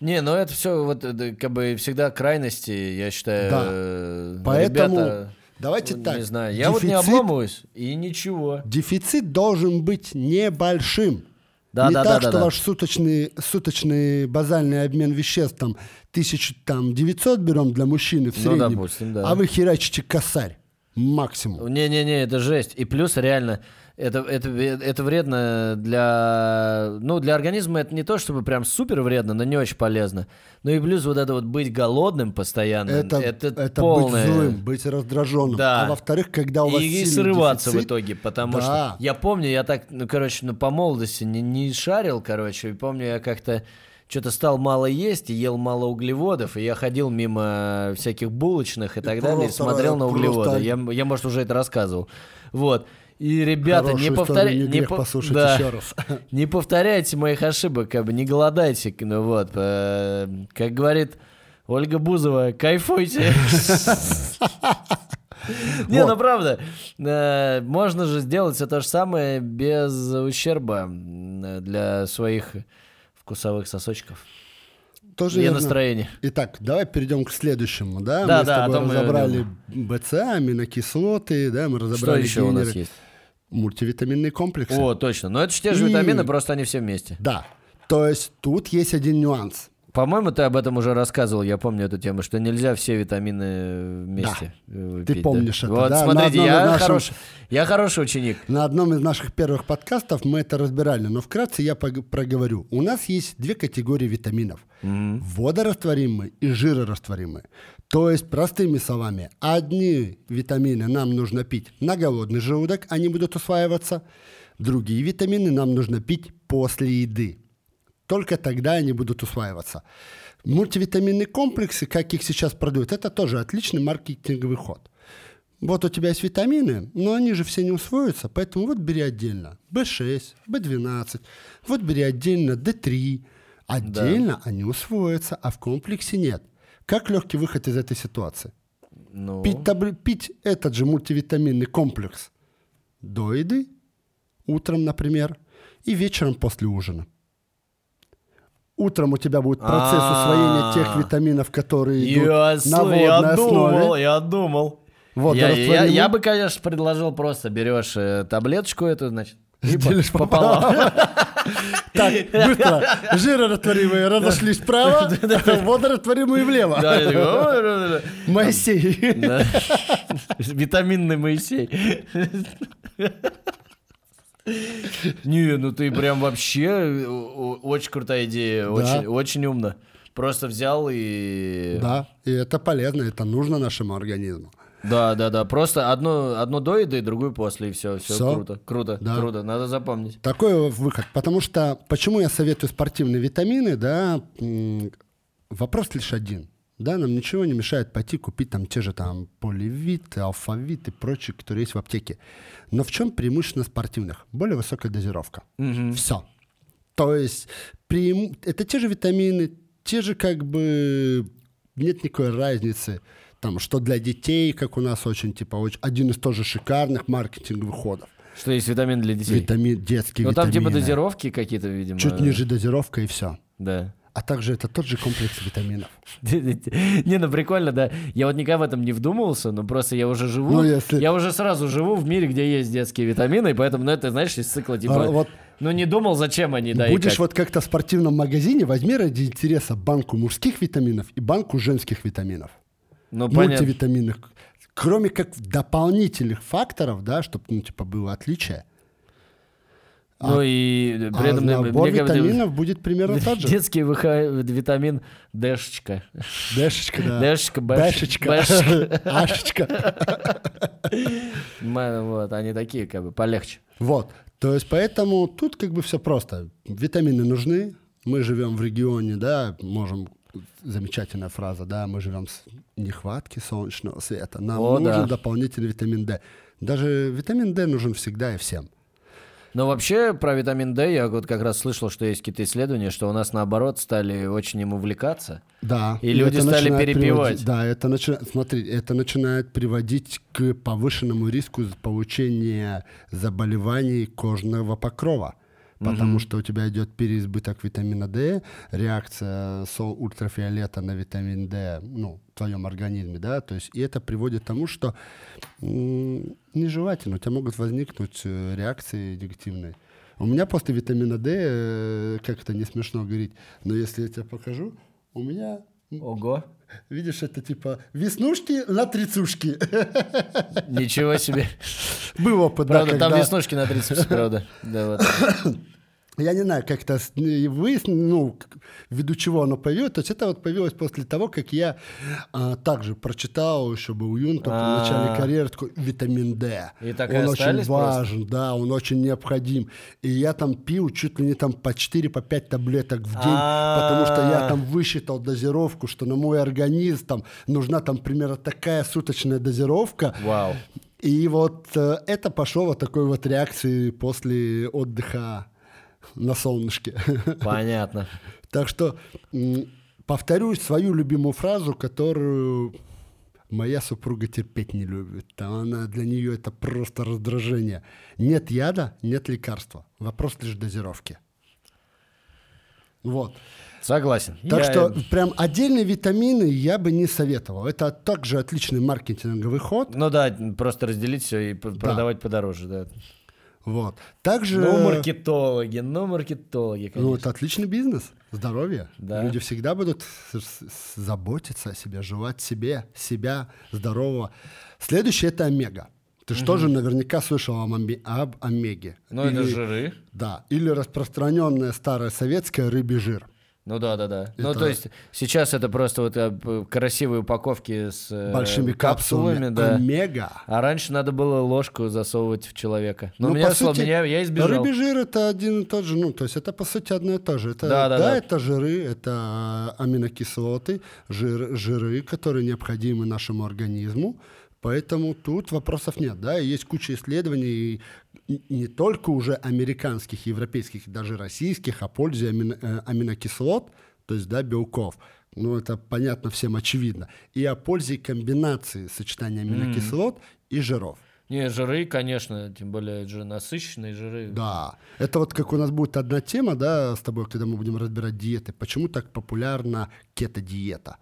Не, ну это все вот э, как бы всегда крайности, я считаю. Да. э, Поэтому ребята, давайте ну, так. Не знаю, я вот не дефицит- обламываюсь и ничего. Дефицит должен быть небольшим. Да, не да, так, да, да, что да. ваш суточный, суточный базальный обмен веществ там 1900 берем для мужчины в Ну, среднем, допустим, да. а вы херачите косарь максимум. Не-не-не, это жесть. И плюс реально, это, это, это вредно для... Ну, для организма это не то, чтобы прям супер вредно, но не очень полезно. Ну и плюс вот это вот быть голодным постоянно, Это, это, это полное... быть злым, быть раздраженным. Да. А во-вторых, когда у вас и, и срываться в дефицит, итоге, потому Да. что я помню, я так, ну, короче, ну, по молодости не, не шарил, короче, и помню, я как-то что-то стал мало есть и ел мало углеводов, и я ходил мимо всяких булочных и так далее, и смотрел на просто- углеводы. Я, я, может, уже это рассказывал. Вот. И, ребята, Хорошую не повторяйте... не грех послушать еще раз. Не повторяйте моих ошибок, как бы не голодайте. Ну вот, э, как говорит Ольга Бузова, кайфуйте. Не, ну правда, э, можно же сделать все то же самое без ущерба для своих вкусовых сосочков Тоже и верно. настроения. Итак, давай перейдем к следующему, да? Да, мы да, с а тобой то мы- разобрали БЦА, аминокислоты, да, мы Что разобрали еще у нас генеры. есть? Мультивитаминные комплексы. О, точно. Но это же те же И- витамины, просто они все вместе. Да. То есть тут есть один нюанс. По-моему, ты об этом уже рассказывал, я помню эту тему, что нельзя все витамины вместе э, Ты пить, помнишь да? это, Вот да? Смотрите, я, нашем- хороший, я хороший ученик. На одном из наших первых подкастов мы это разбирали, но вкратце я проговорю. У нас есть две категории витаминов. Водорастворимые и жирорастворимые. То есть, простыми словами, одни витамины нам нужно пить на голодный желудок, они будут усваиваться. Другие витамины нам нужно пить после еды. Только тогда они будут усваиваться. Мультивитаминные комплексы, как их сейчас продают, это тоже отличный маркетинговый ход. Вот у тебя есть витамины, но они же все не усвоятся, поэтому вот бери отдельно B6, B12, вот бери отдельно D3. Отдельно они усвоятся, а в комплексе нет. Как легкий выход из этой ситуации? Ну, Пить, табл- пить этот же мультивитаминный комплекс до еды, утром, например, и вечером после ужина. Утром у тебя будет процесс усвоения тех А. витаминов, которые идут я, на водной я основе. думал, я думал. Вот, я, я- растворимый. я бы, конечно, предложил просто берешь э, таблеточку эту, значит, и Делишь пополам. Так, быстро. Жирорастворимые разошлись вправо, водорастворимые влево. Я такой, «Ой, да, да, Моисей. да». Витаминный Моисей. Не, ну ты прям вообще э, очень крутая идея, очень, очень умно. Просто взял и... Да, и это полезно, это нужно нашему организму. Да, да, да. Просто одну, одну до еды, другую после, и все. Все Всё? круто. Круто, Да. круто. Надо запомнить. Такой выход. Потому что, почему я советую спортивные витамины, да, вопрос лишь один. Да, нам ничего не мешает пойти купить там те же там поливит, алфавит и прочие, которые есть в аптеке. Но в чем преимущество спортивных? Более высокая дозировка. Все. То есть преиму- это те же витамины, те же как бы нет никакой разницы. Там, что для детей, как у нас очень, типа, очень, один из тоже шикарных маркетинговых ходов. Что есть витамин для детей? Витамин, детские Ну там типа дозировки какие-то, видимо. Чуть ниже дозировка и все. Да. А также это тот же комплекс витаминов. Не, ну прикольно, да. Я вот никогда в этом не вдумывался, но просто я уже живу. Ну, если- Я уже сразу живу в мире, где есть детские витамины, и поэтому, ну, это, знаешь, из цикла, типа... А, вот Ну, не думал, зачем они, да, будешь как. вот как-то в спортивном магазине, возьми ради интереса банку мужских витаминов и банку женских витаминов. Ну, понятно. Мультивитаминных. Кроме как дополнительных факторов, да, чтобы, ну, типа, было отличие. Ну, и при А этом... набор мне витаминов будет примерно тот же. Детский выха- витамин Дэшечка. Дэшечка, да. Дэшечка, бэш- Бэшечка. бэшечка. Ашечка. Вот, они такие, как бы, полегче. Вот. То есть поэтому тут как бы все просто. Витамины нужны. Мы живем в регионе, да, можем замечательная фраза, да, мы живем с нехватки солнечного света. Нам О, нужен да. дополнительный витамин D. Даже витамин D нужен всегда и всем. Но вообще про витамин D я вот как раз слышал, что есть какие-то исследования, что у нас наоборот стали очень им увлекаться. Да. И люди это стали перепивать. приводить- да, это начинает, смотри, это начинает приводить к повышенному риску получения заболеваний кожного покрова. Потому что у тебя идет переизбыток витамина D, реакция сол ультрафиолета на витамин D ну, твоем организме, да, то есть и это приводит к тому, что нежелательно, у тебя могут возникнуть э, реакции негативные. У меня после витамина D, э, как это не смешно говорить, но если я тебе покажу, у меня Ого. Видишь, это типа веснушки на трицушки. Ничего себе. Был опыт, да, Правда, там когда- веснушки на 30, правда. Да, вот. Я не знаю, с- и выяснил, ну, ввиду чего оно появилось. То есть это вот появилось после того, как я а, также прочитал еще был Юн, только в А. начале карьеры, такой витамин D. И так он очень остались просто? важен, да, он очень необходим. И я там пил чуть ли не там по 4 по 5 таблеток в день, потому что я А. там высчитал дозировку, что на мой организм там нужна там примерно такая суточная дозировка. Вау. И вот э, это пошло вот такой вот реакции после отдыха на солнышке. Понятно. Так что м, повторю свою любимую фразу, которую моя супруга терпеть не любит. Там Она для нее это просто раздражение. Нет яда, нет лекарства. Вопрос лишь дозировки. Вот. Согласен. Так Я- что прям отдельные витамины я бы не советовал. Это также отличный маркетинговый ход. Ну да, просто разделить все и п- продавать подороже, да. Вот. Также... Ну, маркетологи, ну, маркетологи, Ну, конечно. это отличный бизнес, здоровье. Да. Люди всегда будут заботиться о себе, желать себе, себя здорового. Следующее это омега. Ты же тоже наверняка слышал об, омеге. Ну, это Или- жиры. Да, или распространенная старая советская рыбий жир. Ну да, да, да. Ну, Это- то есть сейчас это просто вот э, красивые упаковки с э, Большими капсулами. да. Омега. А раньше надо было ложку засовывать в человека. Но Ну, у меня, по слава- сути, меня- я избежал. Рыбий жир это один и тот же, ну, то есть это по сути одно и то же. Это, Да, да, да. это жиры, это аминокислоты, жир, жиры, которые необходимы нашему организму. Поэтому тут вопросов нет, да, и есть куча исследований, и- не только уже американских, европейских, даже российских, о пользе амино- э, аминокислот, то есть, да, белков. Ну, это понятно всем очевидно. И о пользе комбинации сочетания аминокислот и жиров. Не, жиры, конечно, тем более же насыщенные жиры. Да. Это вот как у нас будет одна тема, да, с тобой, когда мы будем разбирать диеты. Почему так популярна кето-диета?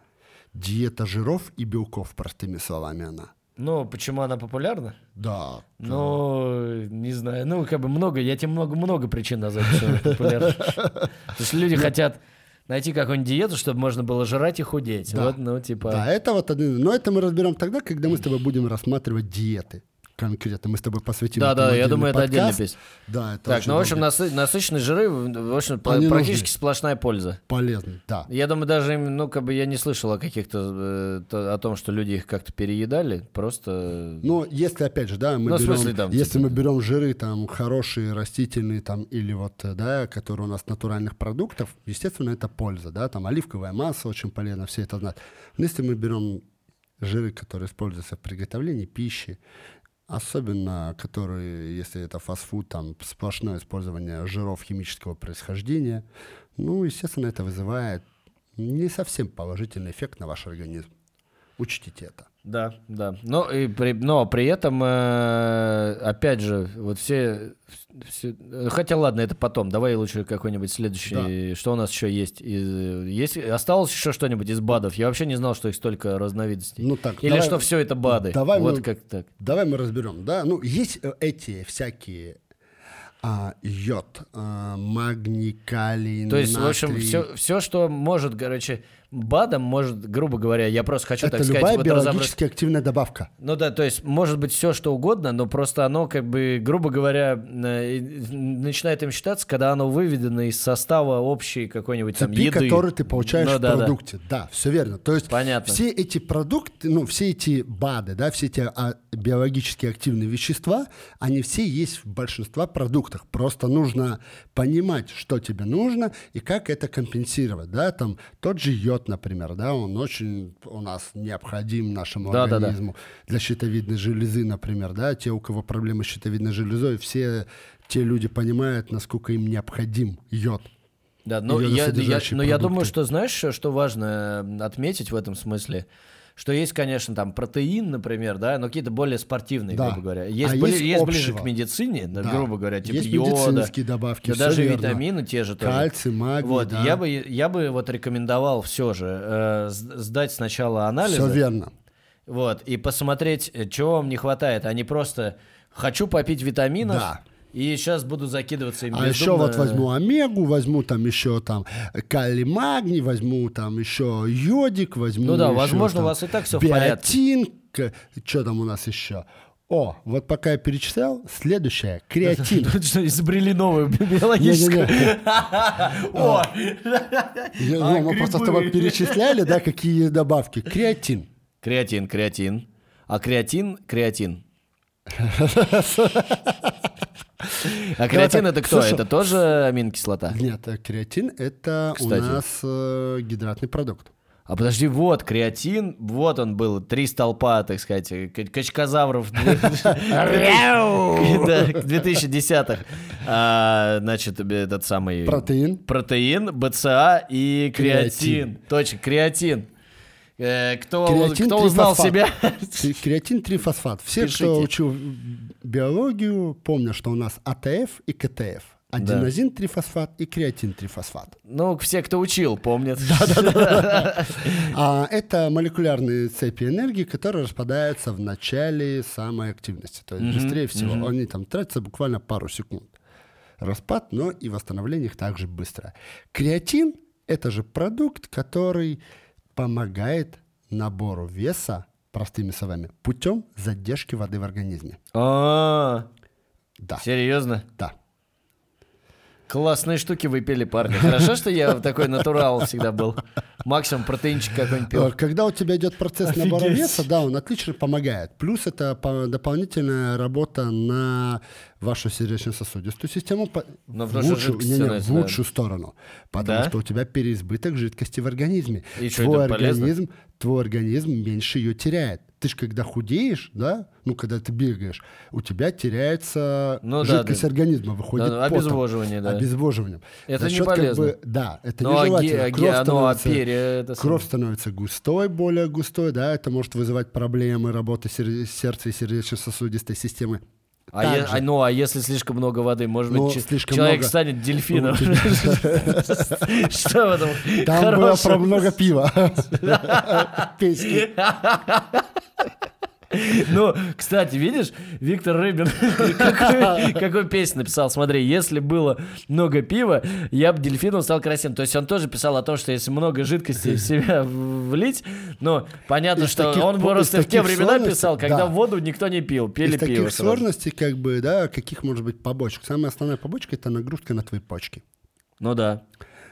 Диета жиров и белков, простыми словами она. Ну, почему она популярна? Да. Ну, не знаю. Ну, как бы много, я тебе много-много причин назвать, почему она популярна. То есть люди хотят найти какую-нибудь диету, чтобы можно было жрать и худеть. Да. Вот, ну, типа... Да, это вот. Но это мы разберем тогда, когда мы с тобой будем рассматривать диеты. Конкретно мы с тобой посвятим. Да, да, я думаю, это отдельная подкаст. песня. Да, это Так, ну, в общем, насы- насыщенные жиры, в общем, Они практически нужны. сплошная польза. полезный, да. Я думаю, даже, ну, как бы я не слышал о каких-то, э, о том, что люди их как-то переедали, просто... Но если, опять же, да, мы Ну, берем, смысле, там, если типа- мы берем жиры там хорошие, растительные там или вот, э, да, которые у нас натуральных продуктов, естественно, это польза, да, там оливковое масло очень полезно, все это знают. Но если мы берем жиры, которые используются в приготовлении пищи, особенно которые, если это фастфуд, там сплошное использование жиров химического происхождения, ну, естественно, это вызывает не совсем положительный эффект на ваш организм. Учтите это. Да, да. Но, и при, но при этом, э, опять же, вот все, все- Хотя ладно, это потом. Давай лучше какой-нибудь следующий. Что у нас еще есть? Из, есть? Осталось еще что-нибудь из БАДов? Я вообще не знал, что их столько разновидностей. Ну так, Или давай- что все это БАДы? давай вот мы- как так. Давай мы разберем, да. Ну, есть э, эти всякие а, йод, а, магний, калий, То есть, в общем, натрий. все, все, что может, короче, БАДом может, грубо говоря, я просто хочу, Это так сказать, любая вот разобрать- биологически активная добавка. Ну да, то есть может быть все что угодно, но просто оно как бы, грубо говоря, э, начинает им считаться, когда оно выведено из состава общей какой-нибудь там еды. которые ты получаешь Ну в да, да. продукте. Да, все верно. То есть Понятно. все эти продукты, ну, все эти БАДы, да, все эти а, биологически активные вещества, они все есть в большинстве продуктах. Просто нужно понимать, что тебе нужно и как это компенсировать, да, там тот же йод, например, да, он очень у нас необходим нашему Да, да, да. организму для щитовидной железы, например, да, те, у кого проблемы с щитовидной железой, все те люди понимают, насколько им необходим йод. Да, но я, я, но я думаю, что знаешь, что, что важно э, отметить в этом смысле? Что есть, конечно, там протеин, например, да, но какие-то более спортивные, Да. грубо говоря. Есть, А бли- есть есть ближе к медицине, да, грубо говоря, типа Есть йода, медицинские добавки, да даже верно. витамины те же тоже. Кальций, магний, Вот, да. я бы, я бы вот рекомендовал все же э, сдать сначала анализы. Все верно. Вот, и посмотреть, э, чего вам не хватает, а не просто хочу попить витаминов, Да. И сейчас буду закидываться им А еще бездумно. вот возьму омегу, возьму там еще там калий, магний, возьму там еще йодик, возьму Ну да, еще возможно, там у вас и так всё в порядке. биотин, что там у нас еще? О, вот пока я перечислял, следующее, креатин. Тут что, изобрели новую биологическую. О! Я- А, Мы просто с тобой перечисляли, да, какие добавки. Креатин. Креатин, креатин. А креатин, креатин. А креатин так, это кто? Это тоже аминокислота? Нет, э, креатин это у нас э, гидратный продукт. А подожди, вот креатин, вот он был, три столпа, так сказать, к- качкозавров. Да, 2010-х. А, Значит, этот самый... Протеин. Протеин, БЦА и креатин. Креатин. Точно, креатин. Э, Кто, Креатин кто узнал трифосфат. себя? Кре- Креатин трифосфат. Все, Пишите. кто учил биологию, помнят, что у нас АТФ и КТФ. Аденозин-трифосфат и креатин-трифосфат. Ну, все, кто учил, помнят. А это молекулярные цепи энергии, которые распадаются в начале самой активности. То есть быстрее всего. Они там тратятся буквально пару секунд. Распад, но и восстановление их также быстро. Креатин – это же продукт, который помогает набору веса, простыми словами, путем задержки воды в организме. А, Да, серьезно? да. Классные штуки вы пили, парни. Хорошо, что я такой натурал всегда был. Максимум протеинчик какой-нибудь Э, пил. Когда у тебя идет процесс набора Офигеть. веса, да, он отлично помогает. Плюс это по- дополнительная работа на вашу сердечно-сосудистую систему Но в лучшую, не, не, в становится, да. лучшую сторону. Потому Да? что у тебя переизбыток жидкости в организме. И твой полезно? организм, твой организм меньше ее теряет. Ты же когда худеешь, да, ну когда ты бегаешь, у тебя теряется Ну да, жидкость да. организма, выходит Да, потом. обезвоживание, да. Обезвоживанием. Это За не счет, как полезно. бы, да, это Ну, а нежелательно. ге- Кровь ге- ну, а становится- перья это Кровь становится густой, более густой, да, это может вызывать проблемы работы сер- сердца и сердечно-сосудистой системы. А, е- а, ну, а если слишком много воды, может Ну, быть, слишком человек много. станет дельфином? Ну, Что в этом Там было про много пива. Песни. Ну, кстати, видишь, Виктор Рыбин какой, какой песню написал. Смотри, если было много пива, я бы дельфином стал красивым. То есть он тоже писал о том, что если много жидкости в себя влить, ну, понятно, что он просто в те времена писал, когда да. воду никто не пил, пили пиво таких сложностей, как бы, да, каких может быть побочек? Самая основная побочка – это нагрузка на твои почки. Ну да,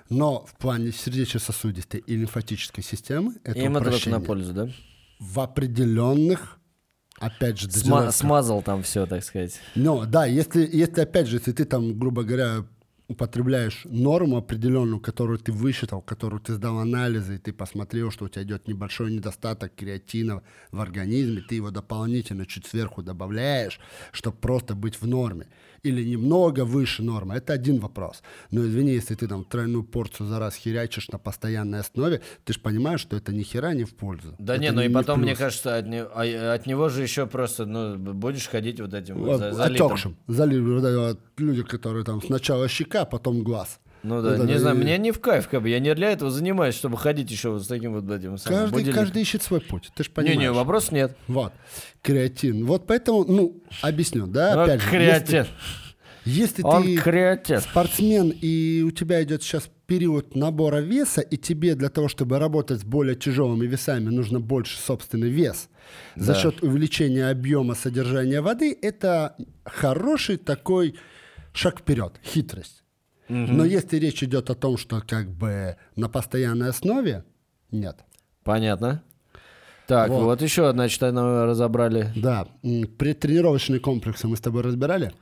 Но в плане сердечно-сосудистой и лимфатической системы это им это на пользу, да? В определенных, опять же, Сма- смазал там все, так сказать. Но да, если, если опять же, если ты там, грубо говоря, употребляешь норму определенную, которую ты высчитал, которую ты сдал анализы, и ты посмотрел, что у тебя идет небольшой недостаток креатина в организме, ты его дополнительно чуть сверху добавляешь, чтобы просто быть в норме. Или немного выше нормы, это один вопрос. Но извини, если ты там тройную порцию за раз херячишь на постоянной основе, ты же понимаешь, что это ни хера не в пользу. Да Это не, ну и потом, мне кажется, от, не- а- от него же еще просто, ну, будешь ходить вот этим вот за- залитым. Отекшим. Вот эти вот люди, которые там сначала щека, потом глаз. Ну да, Вот не знаю, и- мне не в кайф, как бы, я не для этого занимаюсь, чтобы ходить еще вот с таким вот этим самым Каждый, будильником. каждый ищет свой путь, ты же понимаешь. Не-не, вопрос нет. Вот, креатин. Вот поэтому, ну, объясню, да, Ну, опять же. креатин. Если, если Он ты креатин. спортсмен, и у тебя идет сейчас период набора веса, и тебе для того, чтобы работать с более тяжелыми весами, нужно больше собственный вес. За Да. счет увеличения объема содержания воды, это хороший такой шаг вперед, хитрость. Но если речь идет о том, что как бы на постоянной основе, нет. Понятно. Так, Вот. вот, еще, значит, ну, разобрали. Да, предтренировочные комплексы мы с тобой разбирали.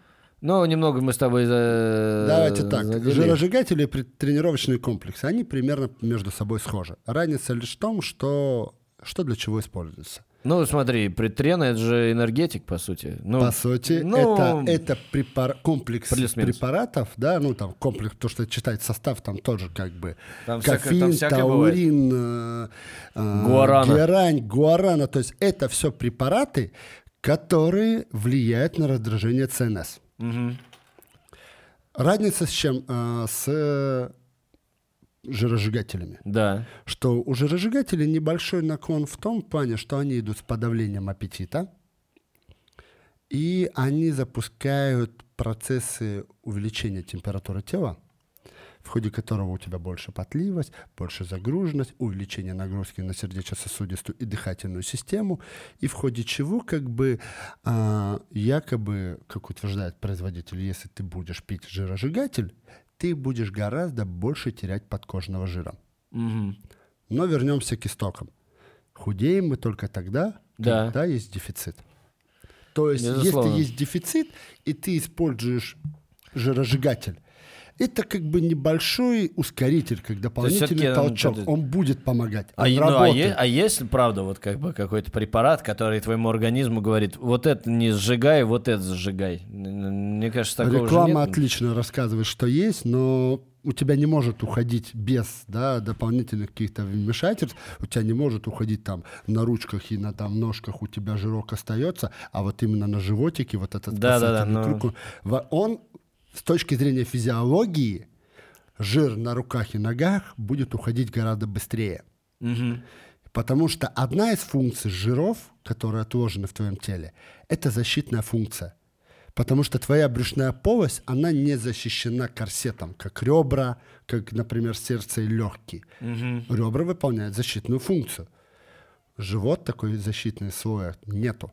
Ну, немного мы с тобой за... Давайте так, задели. жиросжигатели и предтренировочные комплексы, они примерно между собой схожи. Разница лишь в том, что, что для чего используется. Ну, смотри, предтрен это же энергетик, по сути. Ну, По сути, ну, это, это препар- комплекс препаратов, да, ну там комплекс, то, что читать состав, там тоже как бы Там кофеин, там всякое бывает. таурин, э, э, Гуарана. герань, гуарана, то есть это все препараты, которые влияют на раздражение ЦНС. мгм. Разница с чем? Э, с жиросжигателями. Да. Что у жиросжигателей небольшой наклон в том плане, что они идут с подавлением аппетита, и они запускают процессы увеличения температуры тела, в ходе которого у тебя больше потливость, больше загруженность, увеличение нагрузки на сердечно-сосудистую и дыхательную систему, и в ходе чего как бы а, якобы, как утверждает производитель, если ты будешь пить жиросжигатель, ты будешь гораздо больше терять подкожного жира. Мгм. Но вернемся к истокам. Худеем мы только тогда, Да. когда есть дефицит. То есть, Безусловно. если есть дефицит, и ты используешь жиросжигатель, это как бы небольшой ускоритель, как дополнительный он толчок. что-то- Он будет помогать. А, Он ну, а, е- а есть, правда, вот как бы какой-то препарат, который твоему организму говорит, вот это не сжигай, вот это н- Мне кажется, такого Реклама отлично рассказывает, что есть, но у тебя не может уходить без да, дополнительных каких-то вмешательств, у тебя не может уходить там на ручках и на там ножках у тебя жирок остается, а вот именно на животике вот этот Да-да-да, спасательный но- круг, он- во- он с точки зрения физиологии жир на руках и ногах будет уходить гораздо быстрее. Мгм. Потому что одна из функций жиров, которые отложены в твоем теле, это защитная функция. Потому что твоя брюшная полость, она не защищена корсетом, как ребра, как, например, сердце и легкие. Ребра выполняют защитную функцию. Живот такой защитный слоя нету.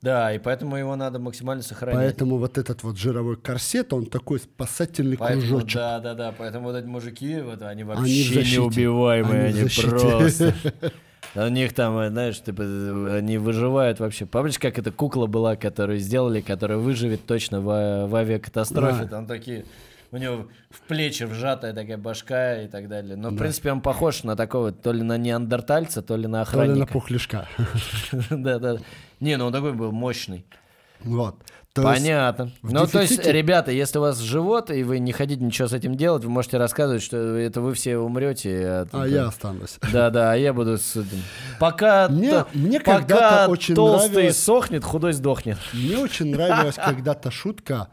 Да, и поэтому его надо максимально сохранять. Поэтому вот этот вот жировой корсет, он такой спасательный Поэтому, кружочек. да, да, да. Поэтому вот эти мужики, вот они Они вообще защите. неубиваемые, Они они, просто. У них там, знаешь, типа, они выживают вообще. Помнишь, как эта кукла была, которую сделали, которая выживет точно в, а- в авиакатастрофе? Да. Там такие, у него в плечи вжатая такая башка и так далее. Но, в принципе, он похож на такого, то ли на неандертальца, то ли на То ли на охранника. пухляшка. Да, да. Не, ну он такой был мощный. Вот. То Понятно. Ну, то есть, дефиците- ребята, если у вас живот, и вы не хотите ничего с этим делать, вы можете рассказывать, что это вы все умрете. А я останусь. Да, да, а я буду с. Пока, Мне- то- мне пока когда-то очень толстый нравилось- сохнет, худой сдохнет. Мне очень нравилась когда-то шутка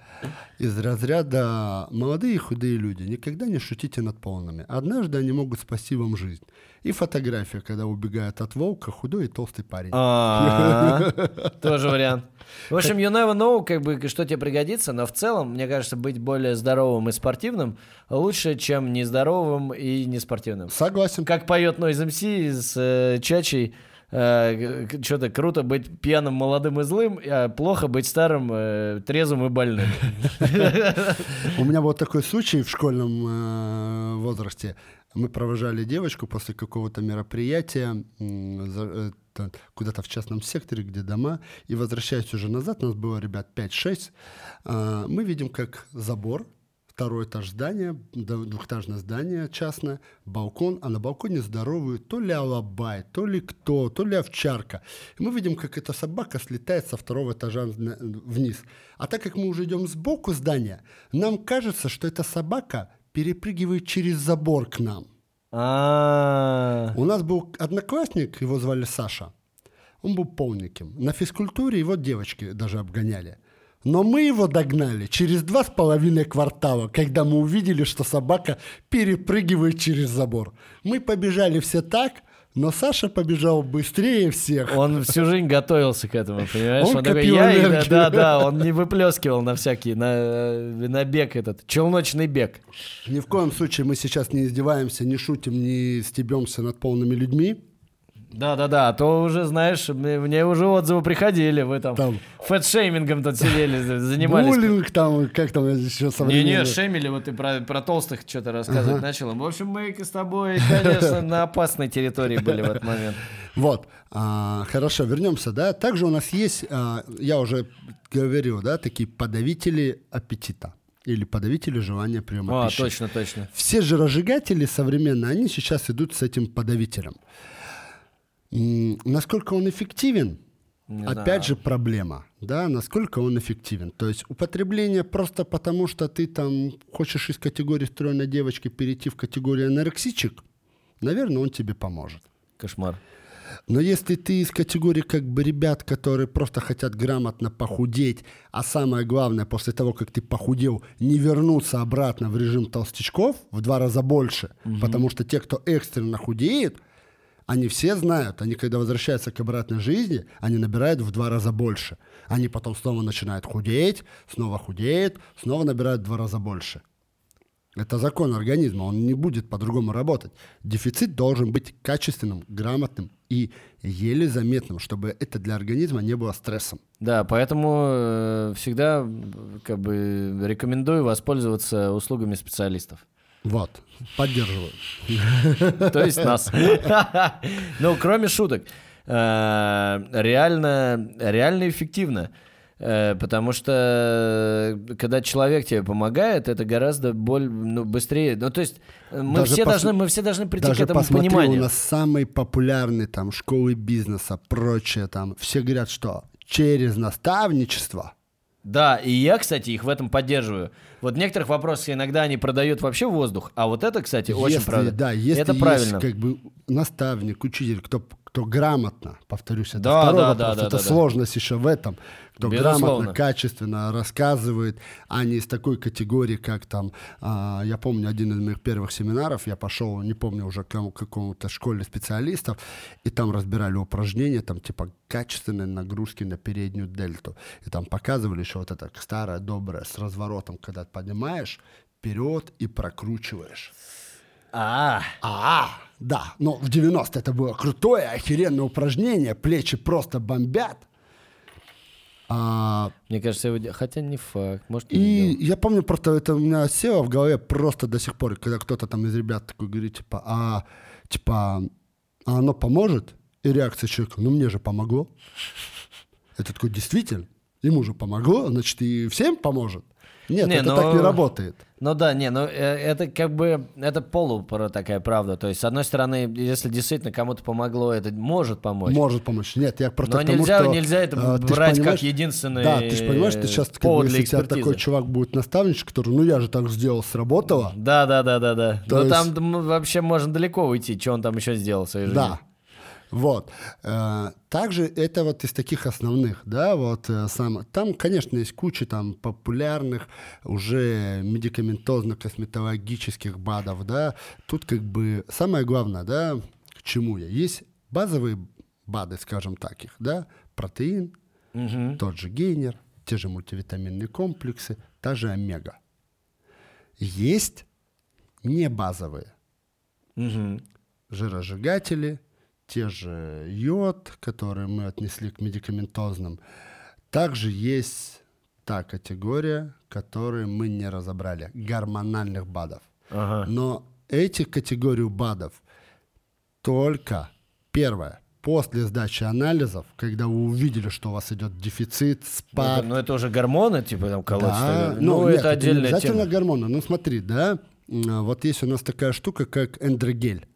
из разряда «молодые худые люди, никогда не шутите над полными. Однажды они могут спасти вам жизнь». И фотография, когда убегает от волка худой и толстый парень. А, Тоже вариант. В общем, you never know, как бы, что тебе пригодится, но в целом, мне кажется, быть более здоровым и спортивным лучше, чем нездоровым и неспортивным. Согласен. Как поет Noise MC с э, Чачей, что-то круто быть пьяным, молодым и злым, а плохо быть старым, э, трезвым и больным. У меня был такой случай в школьном э, возрасте. Мы провожали девочку после какого-то мероприятия куда-то в частном секторе, где дома, и возвращаясь уже назад, нас было ребят 5-6, а, мы видим, как забор, второй этаж здания, двухэтажное здание частное, балкон, а на балконе здоровый то ли алабай, то ли кто, то ли овчарка. И мы видим, как эта собака слетает со второго этажа вниз. А так как мы уже идем сбоку здания, нам кажется, что эта собака перепрыгивает через забор к нам. А, У нас был одноклассник, его звали Саша. Он был полненьким. На физкультуре его девочки даже обгоняли. Но мы его догнали через два с половиной квартала, когда мы увидели, что собака перепрыгивает через забор. Мы побежали все так, но Саша побежал быстрее всех. Он всю жизнь готовился к этому, понимаешь? Он Он, такой, я, энергию. да, да, он не выплескивал на всякие, на, э, на бег этот, челночный бег. Ни в коем случае мы сейчас не издеваемся, не шутим, не стебемся над полными людьми. Да, да, да, а то уже, знаешь, мне, мне уже отзывы приходили, вы там, Там. фэтшеймингом тут сидели, за- занимались. Буллинг там, как там еще современный. Не-не, шемили, вот ты про, про толстых что-то рассказывать начал. В общем, мы с тобой, конечно, на опасной территории были в этот момент. Вот, а, хорошо, вернемся, да. Также у нас есть, а, я уже говорил, да, такие подавители аппетита или подавители желания приема А, пищи. точно, точно. Все жиросжигатели современные, они сейчас идут с этим подавителем. Насколько он эффективен? Не Опять знаю. же проблема, да, насколько он эффективен. То есть употребление просто потому, что ты там хочешь из категории стройной девочки перейти в категорию анорексичек, наверное, он тебе поможет. Кошмар. Но если ты из категории как бы ребят, которые просто хотят грамотно похудеть, а самое главное, после того, как ты похудел, не вернуться обратно в режим толстячков в два раза больше, потому что те, кто экстренно худеет, они все знают, они когда возвращаются к обратной жизни, они набирают в два раза больше. Они потом снова начинают худеть, снова худеют, снова набирают в два раза больше. Это закон организма, он не будет по-другому работать. Дефицит должен быть качественным, грамотным и еле заметным, чтобы это для организма не было стрессом. Да, поэтому э, всегда как бы рекомендую воспользоваться услугами специалистов. Вот, поддерживаю. То есть нас. Ну, кроме шуток, э, реально, реально эффективно. Э, Потому что э, когда человек тебе помогает, это гораздо боль, ну, быстрее. Ну, то есть мы Даже все, пос- должны, мы все должны прийти к Даже этому посмотри, пониманию. у нас самые популярные там школы бизнеса, прочее там, все говорят, что через наставничество. Да, и я, кстати, их в этом поддерживаю. Вот в некоторых вопросах иногда они продают вообще воздух, а вот это, кстати, очень если, правда. Да, если это есть правильно. как бы наставник, учитель, кто кто грамотно, повторюсь, это Да, второй да, вопрос, да, да, это да, да. сложность еще в этом, кто Безусловно. грамотно, качественно рассказывает, а не из такой категории, как там, а, я помню, один из моих первых семинаров, я пошел, не помню уже к кому- какому-то школе специалистов, и там разбирали упражнения, там типа качественные нагрузки на переднюю дельту, и там показывали еще вот это старое, доброе, с разворотом, когда поднимаешь вперед и прокручиваешь. А, А, да, но в 90 это было крутое, охеренное упражнение, плечи просто бомбят. А, мне кажется, его... Хотя не факт. Может, и... не я помню, просто это у меня село в голове просто до сих пор, когда кто-то там из ребят такой говорит, типа, а, типа, а оно поможет? И реакция человека, ну мне же помогло. Это такой, действительно, ему же помогло, значит и всем поможет. Нет, Не, это но- так не работает. Ну да, не, ну э, это как бы, это полупора такая правда. То есть, с одной стороны, если действительно кому-то помогло, это может помочь. Может помочь. Нет, я просто Но к тому, нельзя- что, нельзя это э, брать как единственный, Да, ты же понимаешь, ты сейчас, как бы, если у тебя такой чувак будет наставничек, который, ну я же так сделал, сработало. Да, да, да, да, да. То Но есть- там вообще можно далеко уйти, что он там еще сделал в своей жизни. Да. Вот. Э, Также это вот из таких основных, да, вот э, сам. Там, конечно, есть куча там популярных уже медикаментозно-косметологических БАДов, да. Тут как бы самое главное, да, к чему я. Есть базовые БАДы, скажем так их, да, протеин, Мгм. тот же гейнер, те же мультивитаминные комплексы, та же омега. Есть не базовые Мгм. жиросжигатели, те же йод, которые мы отнесли к медикаментозным. Также есть та категория, которую мы не разобрали, гормональных БАДов. Ага. Но эти категорию БАДов только, первое, после сдачи анализов, когда вы увидели, что у вас идет дефицит, Ну, спад, это, ну, это уже гормоны, типа, там, колоть, да, ну, Ну, нет, это не отдельная обязательно тема. гормоны. Ну смотри, да, вот есть у нас такая штука, как эндрогель,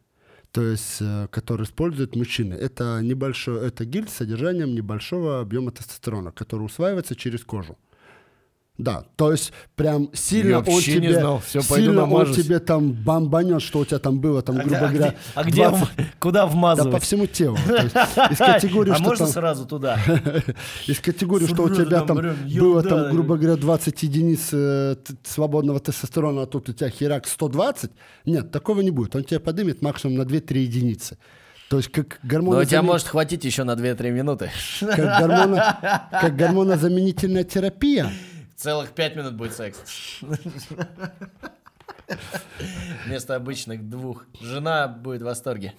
то есть, э, который используют мужчины. Это небольшой, это гель с содержанием небольшого объема тестостерона, который усваивается через кожу. Да, то есть прям сильно Я он тебе, знал. Пойду сильно он тебе там бомбанет, что у тебя там было, там, грубо а говоря, где, а где 20 в- куда да, вмазывать? по всему телу. Есть из категории, а что можно там- сразу туда? из категории, что у тебя там было там, грубо говоря, 20 единиц э, свободного тестостерона, а тут у тебя херак 120, нет, такого не будет. Он тебя подымет максимум на 2-3 единицы. То есть как Но у тебя может хватить еще на 2-3 минуты. как, гормоно- как гормонозаменительная терапия. Целых 5 минут будет секс. Вместо обычных двух. Жена будет в восторге.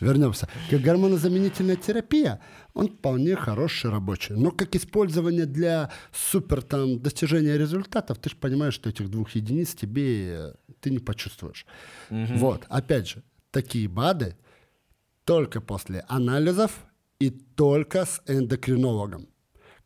Вернемся. Как гормонозаменительная терапия, он вполне хороший рабочий. Но как использование для супер там достижения результатов, ты же понимаешь, что этих двух единиц тебе э, ты не почувствуешь. Вот, опять же, такие БАДы только после анализов и только с эндокринологом.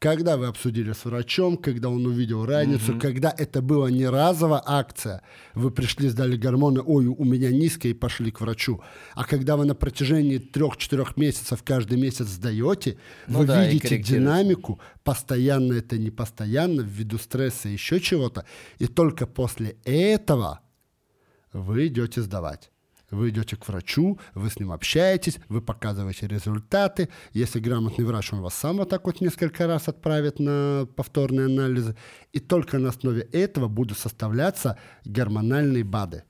Когда вы обсудили с врачом, когда он увидел разницу, когда это была не разовая акция, вы пришли, сдали гормоны, ой, у меня низко и пошли к врачу. А когда вы на протяжении трех-четырех месяцев каждый месяц сдаете, Ну вы да, видите динамику, постоянно это не постоянно, ввиду стресса и еще чего-то, и только после этого вы идете сдавать. Вы идете к врачу, вы с ним общаетесь, вы показываете результаты. Если грамотный врач, он вас сам вот так вот несколько раз отправит на повторные анализы. И только на основе этого будут составляться гормональные БАДы.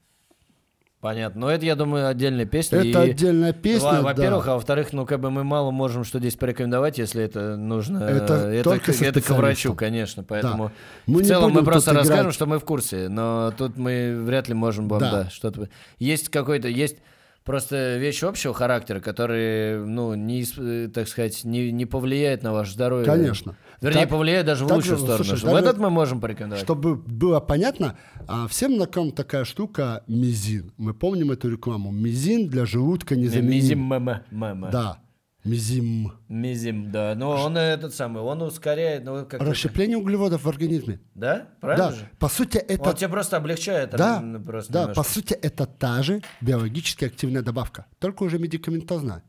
Понятно. Но это, я думаю, отдельная песня. Это и- отдельная песня, Во- Во-первых, да. а во-вторых, ну, как бы мы мало можем что здесь порекомендовать, если это нужно. Это э, только со это к врачу, конечно. Поэтому Мы в целом мы просто расскажем, играть. что мы в курсе, но тут мы вряд ли можем вам Да. да. что-то. Есть какой-то, есть просто вещь общего характера, которые, ну, не, э, так сказать, не, не повлияет на ваше здоровье. Конечно. Вернее, Так- повлияет даже в так лучшую сторону. слушай, в даже- этот мы можем порекомендовать. Чтобы было понятно, а, всем знакома такая штука мизин. Мы помним эту рекламу. Мизин для желудка незаменим. Мама, мама. Да, мизим. Мизим, да. Но он этот самый, он ускоряет, ну, как Расщепление углеводов в организме. Да? Правильно Да, же? по сути это... Он тебе просто облегчает. Да, м, просто да, немножко. по сути это та же биологически активная добавка, только уже медикаментозная.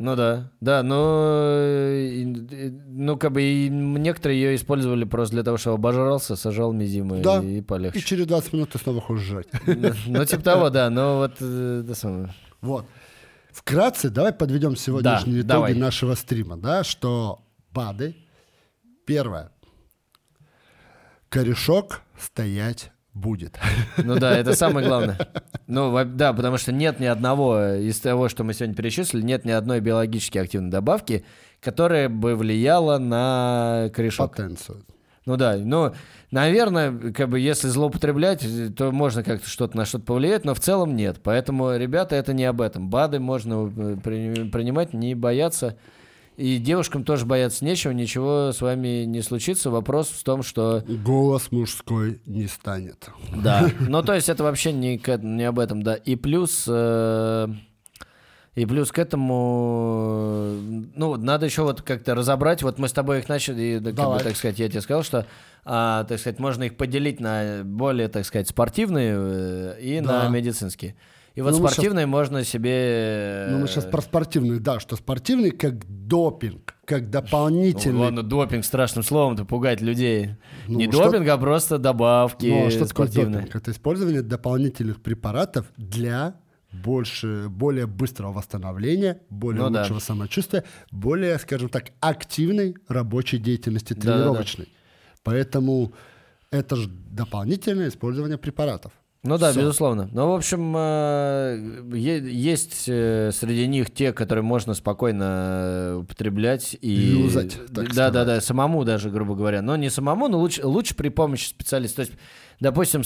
Ну да, да, но э, и- и- ну как бы и некоторые ее использовали просто для того, чтобы обожрался, сажал мизимы Да. и И полегче. через 20 минут ты снова хочешь жрать. Ну типа того, да, но вот э, это самое. Вот. Вкратце, давай подведем сегодняшние Да, итоги давай. нашего стрима, да, что БАДы, первое, корешок стоять будет. Ну да, это самое главное. Ну да, потому что нет ни одного из того, что мы сегодня перечислили, нет ни одной биологически активной добавки, которая бы влияла на корешок. Потенцию. Ну да, ну, наверное, как бы если злоупотреблять, то можно как-то что-то на что-то повлиять, но в целом нет. Поэтому, ребята, это не об этом. БАДы можно э, при- принимать, не бояться. И девушкам тоже бояться нечего, ничего с вами не случится. Вопрос в том, что... Голос мужской не станет. Да, ну то есть это вообще не, не об этом, да. И плюс... э, И плюс к этому, ну, надо еще вот как-то разобрать. Вот мы с тобой их начали, и, как бы, так сказать, я тебе сказал, что, а, так сказать, можно их поделить на более, так сказать, спортивные э, и Да. на медицинские. И вот Ну, спортивные можно себе... Ну, мы сейчас про спортивный, да, что спортивный как допинг, как Ну, дополнительный. ладно, допинг страшным словом-то пугать людей. Ну, Не что- допинг, а просто добавки Ну, а что такое спортивные. допинг? Это использование дополнительных препаратов для больше, более быстрого восстановления, более Ну да. лучшего самочувствия, более, скажем так, активной рабочей деятельности тренировочной. Поэтому это же дополнительное использование препаратов. Ну да, Всё. безусловно. Но, в общем, э, есть э, среди них те, которые можно спокойно э, употреблять и... Юзать, так да, да, да, самому даже, грубо говоря. Но не самому, но лучше, лучше при помощи специалиста. То есть, допустим,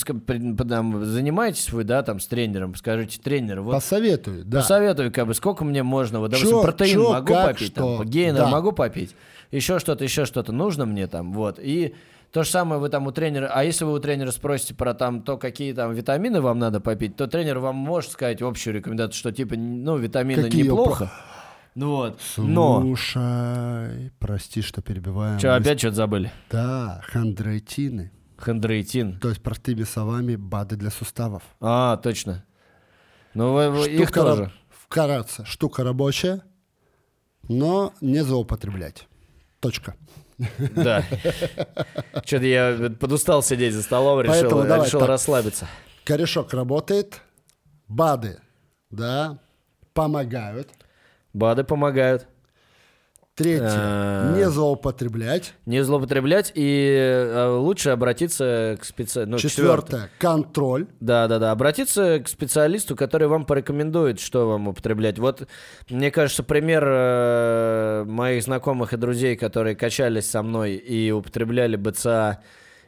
там, занимаетесь вы, да, там, с тренером, скажите, тренер, вот Посоветую, да. Посоветуй, как бы, сколько мне можно, вот, допустим, Чё- протеин чё, могу как, попить, что? там, гейнер Да. могу попить, еще что-то, еще что-то нужно мне там, вот, и то же самое вы там у тренера, а если вы у тренера спросите про там то, какие там витамины вам надо попить, то тренер вам может сказать общую рекомендацию, что типа, ну, витамины Какие неплохо, ну вот, но, Слушай, прости, что перебиваем. Мы- опять что-то забыли? Да, хондроитины. Хондроитин. То есть, простыми словами, БАДы для суставов. А, точно. Ну, их Штука раб- тоже. Вкратце, штука рабочая, но не злоупотреблять. Точка. Да. Что-то я подустал сидеть за столом, решил, решил расслабиться. Корешок работает, БАДы, да, помогают. БАДы помогают. Третье, Э. не злоупотреблять. Не злоупотреблять и э, лучше обратиться к специалисту. Ну, четвертое. Контроль. Да, да, да. Обратиться к специалисту, который вам порекомендует, что вам употреблять. Вот, мне кажется, пример э, моих знакомых и друзей, которые качались со мной и употребляли БЦА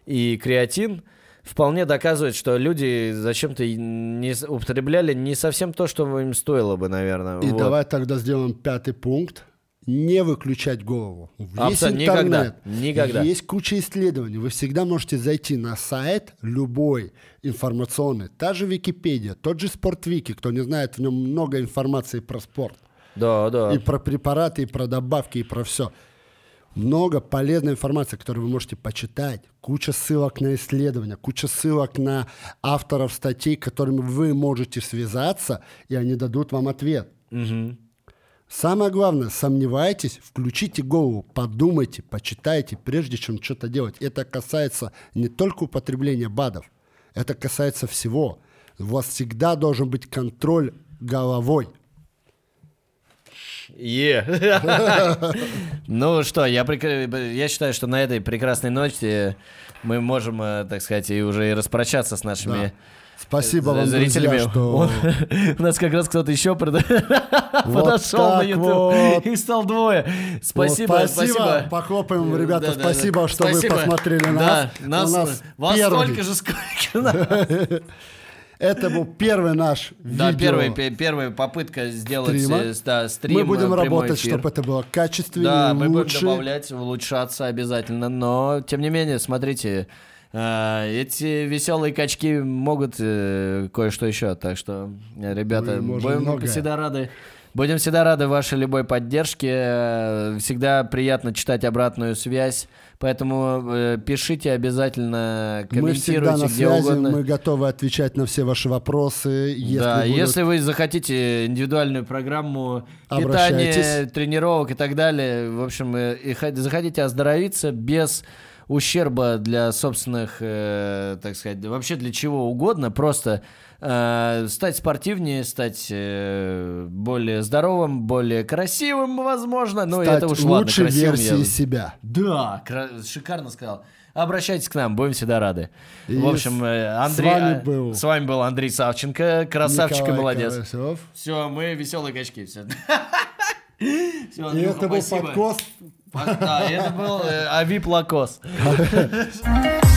и креатин, вполне доказывает, что люди зачем-то не употребляли не совсем то, что им стоило бы, наверное. И Вот. давай тогда сделаем пятый пункт. Не выключать голову. Есть Абсолютно. интернет, Никогда. Никогда. есть куча исследований. Вы всегда можете зайти на сайт любой информационный, та же Википедия, тот же Спортвики, кто не знает, в нем много информации про спорт. Да, да. И про препараты, и про добавки, и про все. Много полезной информации, которую вы можете почитать. Куча ссылок на исследования, куча ссылок на авторов статей, которыми вы можете связаться, и они дадут вам ответ. Мгм. Самое главное, сомневайтесь, включите голову, подумайте, почитайте, прежде чем что-то делать. Это касается не только употребления БАДов, это касается всего. У вас всегда должен быть контроль головой. Е. Ну что, я, прекра- я считаю, что на этой прекрасной ноте мы можем, э, так сказать, и уже и распрощаться с нашими Спасибо вам, зрителями. друзья, что... У нас как раз кто-то еще подошел на YouTube. Их стал двое. Спасибо, спасибо. Похлопаем, ребята, Да, да, да. спасибо, что вы посмотрели нас. Да, нас, У нас вас первый. столько же, сколько нас. Это был первый наш Да, видео. первый, пе- первая попытка сделать стрима. э, да, стрим. Мы будем э, прямой работать, эфир. чтобы это было качественнее, Да, мы будем добавлять, улучшаться обязательно. Но, тем не менее, смотрите, эти веселые качки могут э, кое-что еще. Так что, ребята, Мы будем всегда рады. Будем всегда рады вашей любой поддержке. Э, Всегда приятно читать обратную связь. Поэтому э, пишите обязательно, Мы всегда комментируйте на где связи, угодно. мы готовы отвечать на все ваши вопросы. Если да, будут- если вы захотите индивидуальную программу питания, тренировок и так далее, в общем, и хо- захотите оздоровиться без ущерба для собственных, э, так сказать, вообще для чего угодно, просто э, стать спортивнее, стать э, более здоровым, более красивым, возможно. Ну, Стать это уж ладно, лучшей красивым версией я- себя. Да, шикарно сказал. Обращайтесь к нам, будем всегда рады. И В общем, э, с Андрей, вами а, был с вами был Андрей Савченко, красавчик и Николай молодец. Карасев. Все, мы веселые качки. Все. Все, И это был подкост. Да, это был э, Авип Лакос.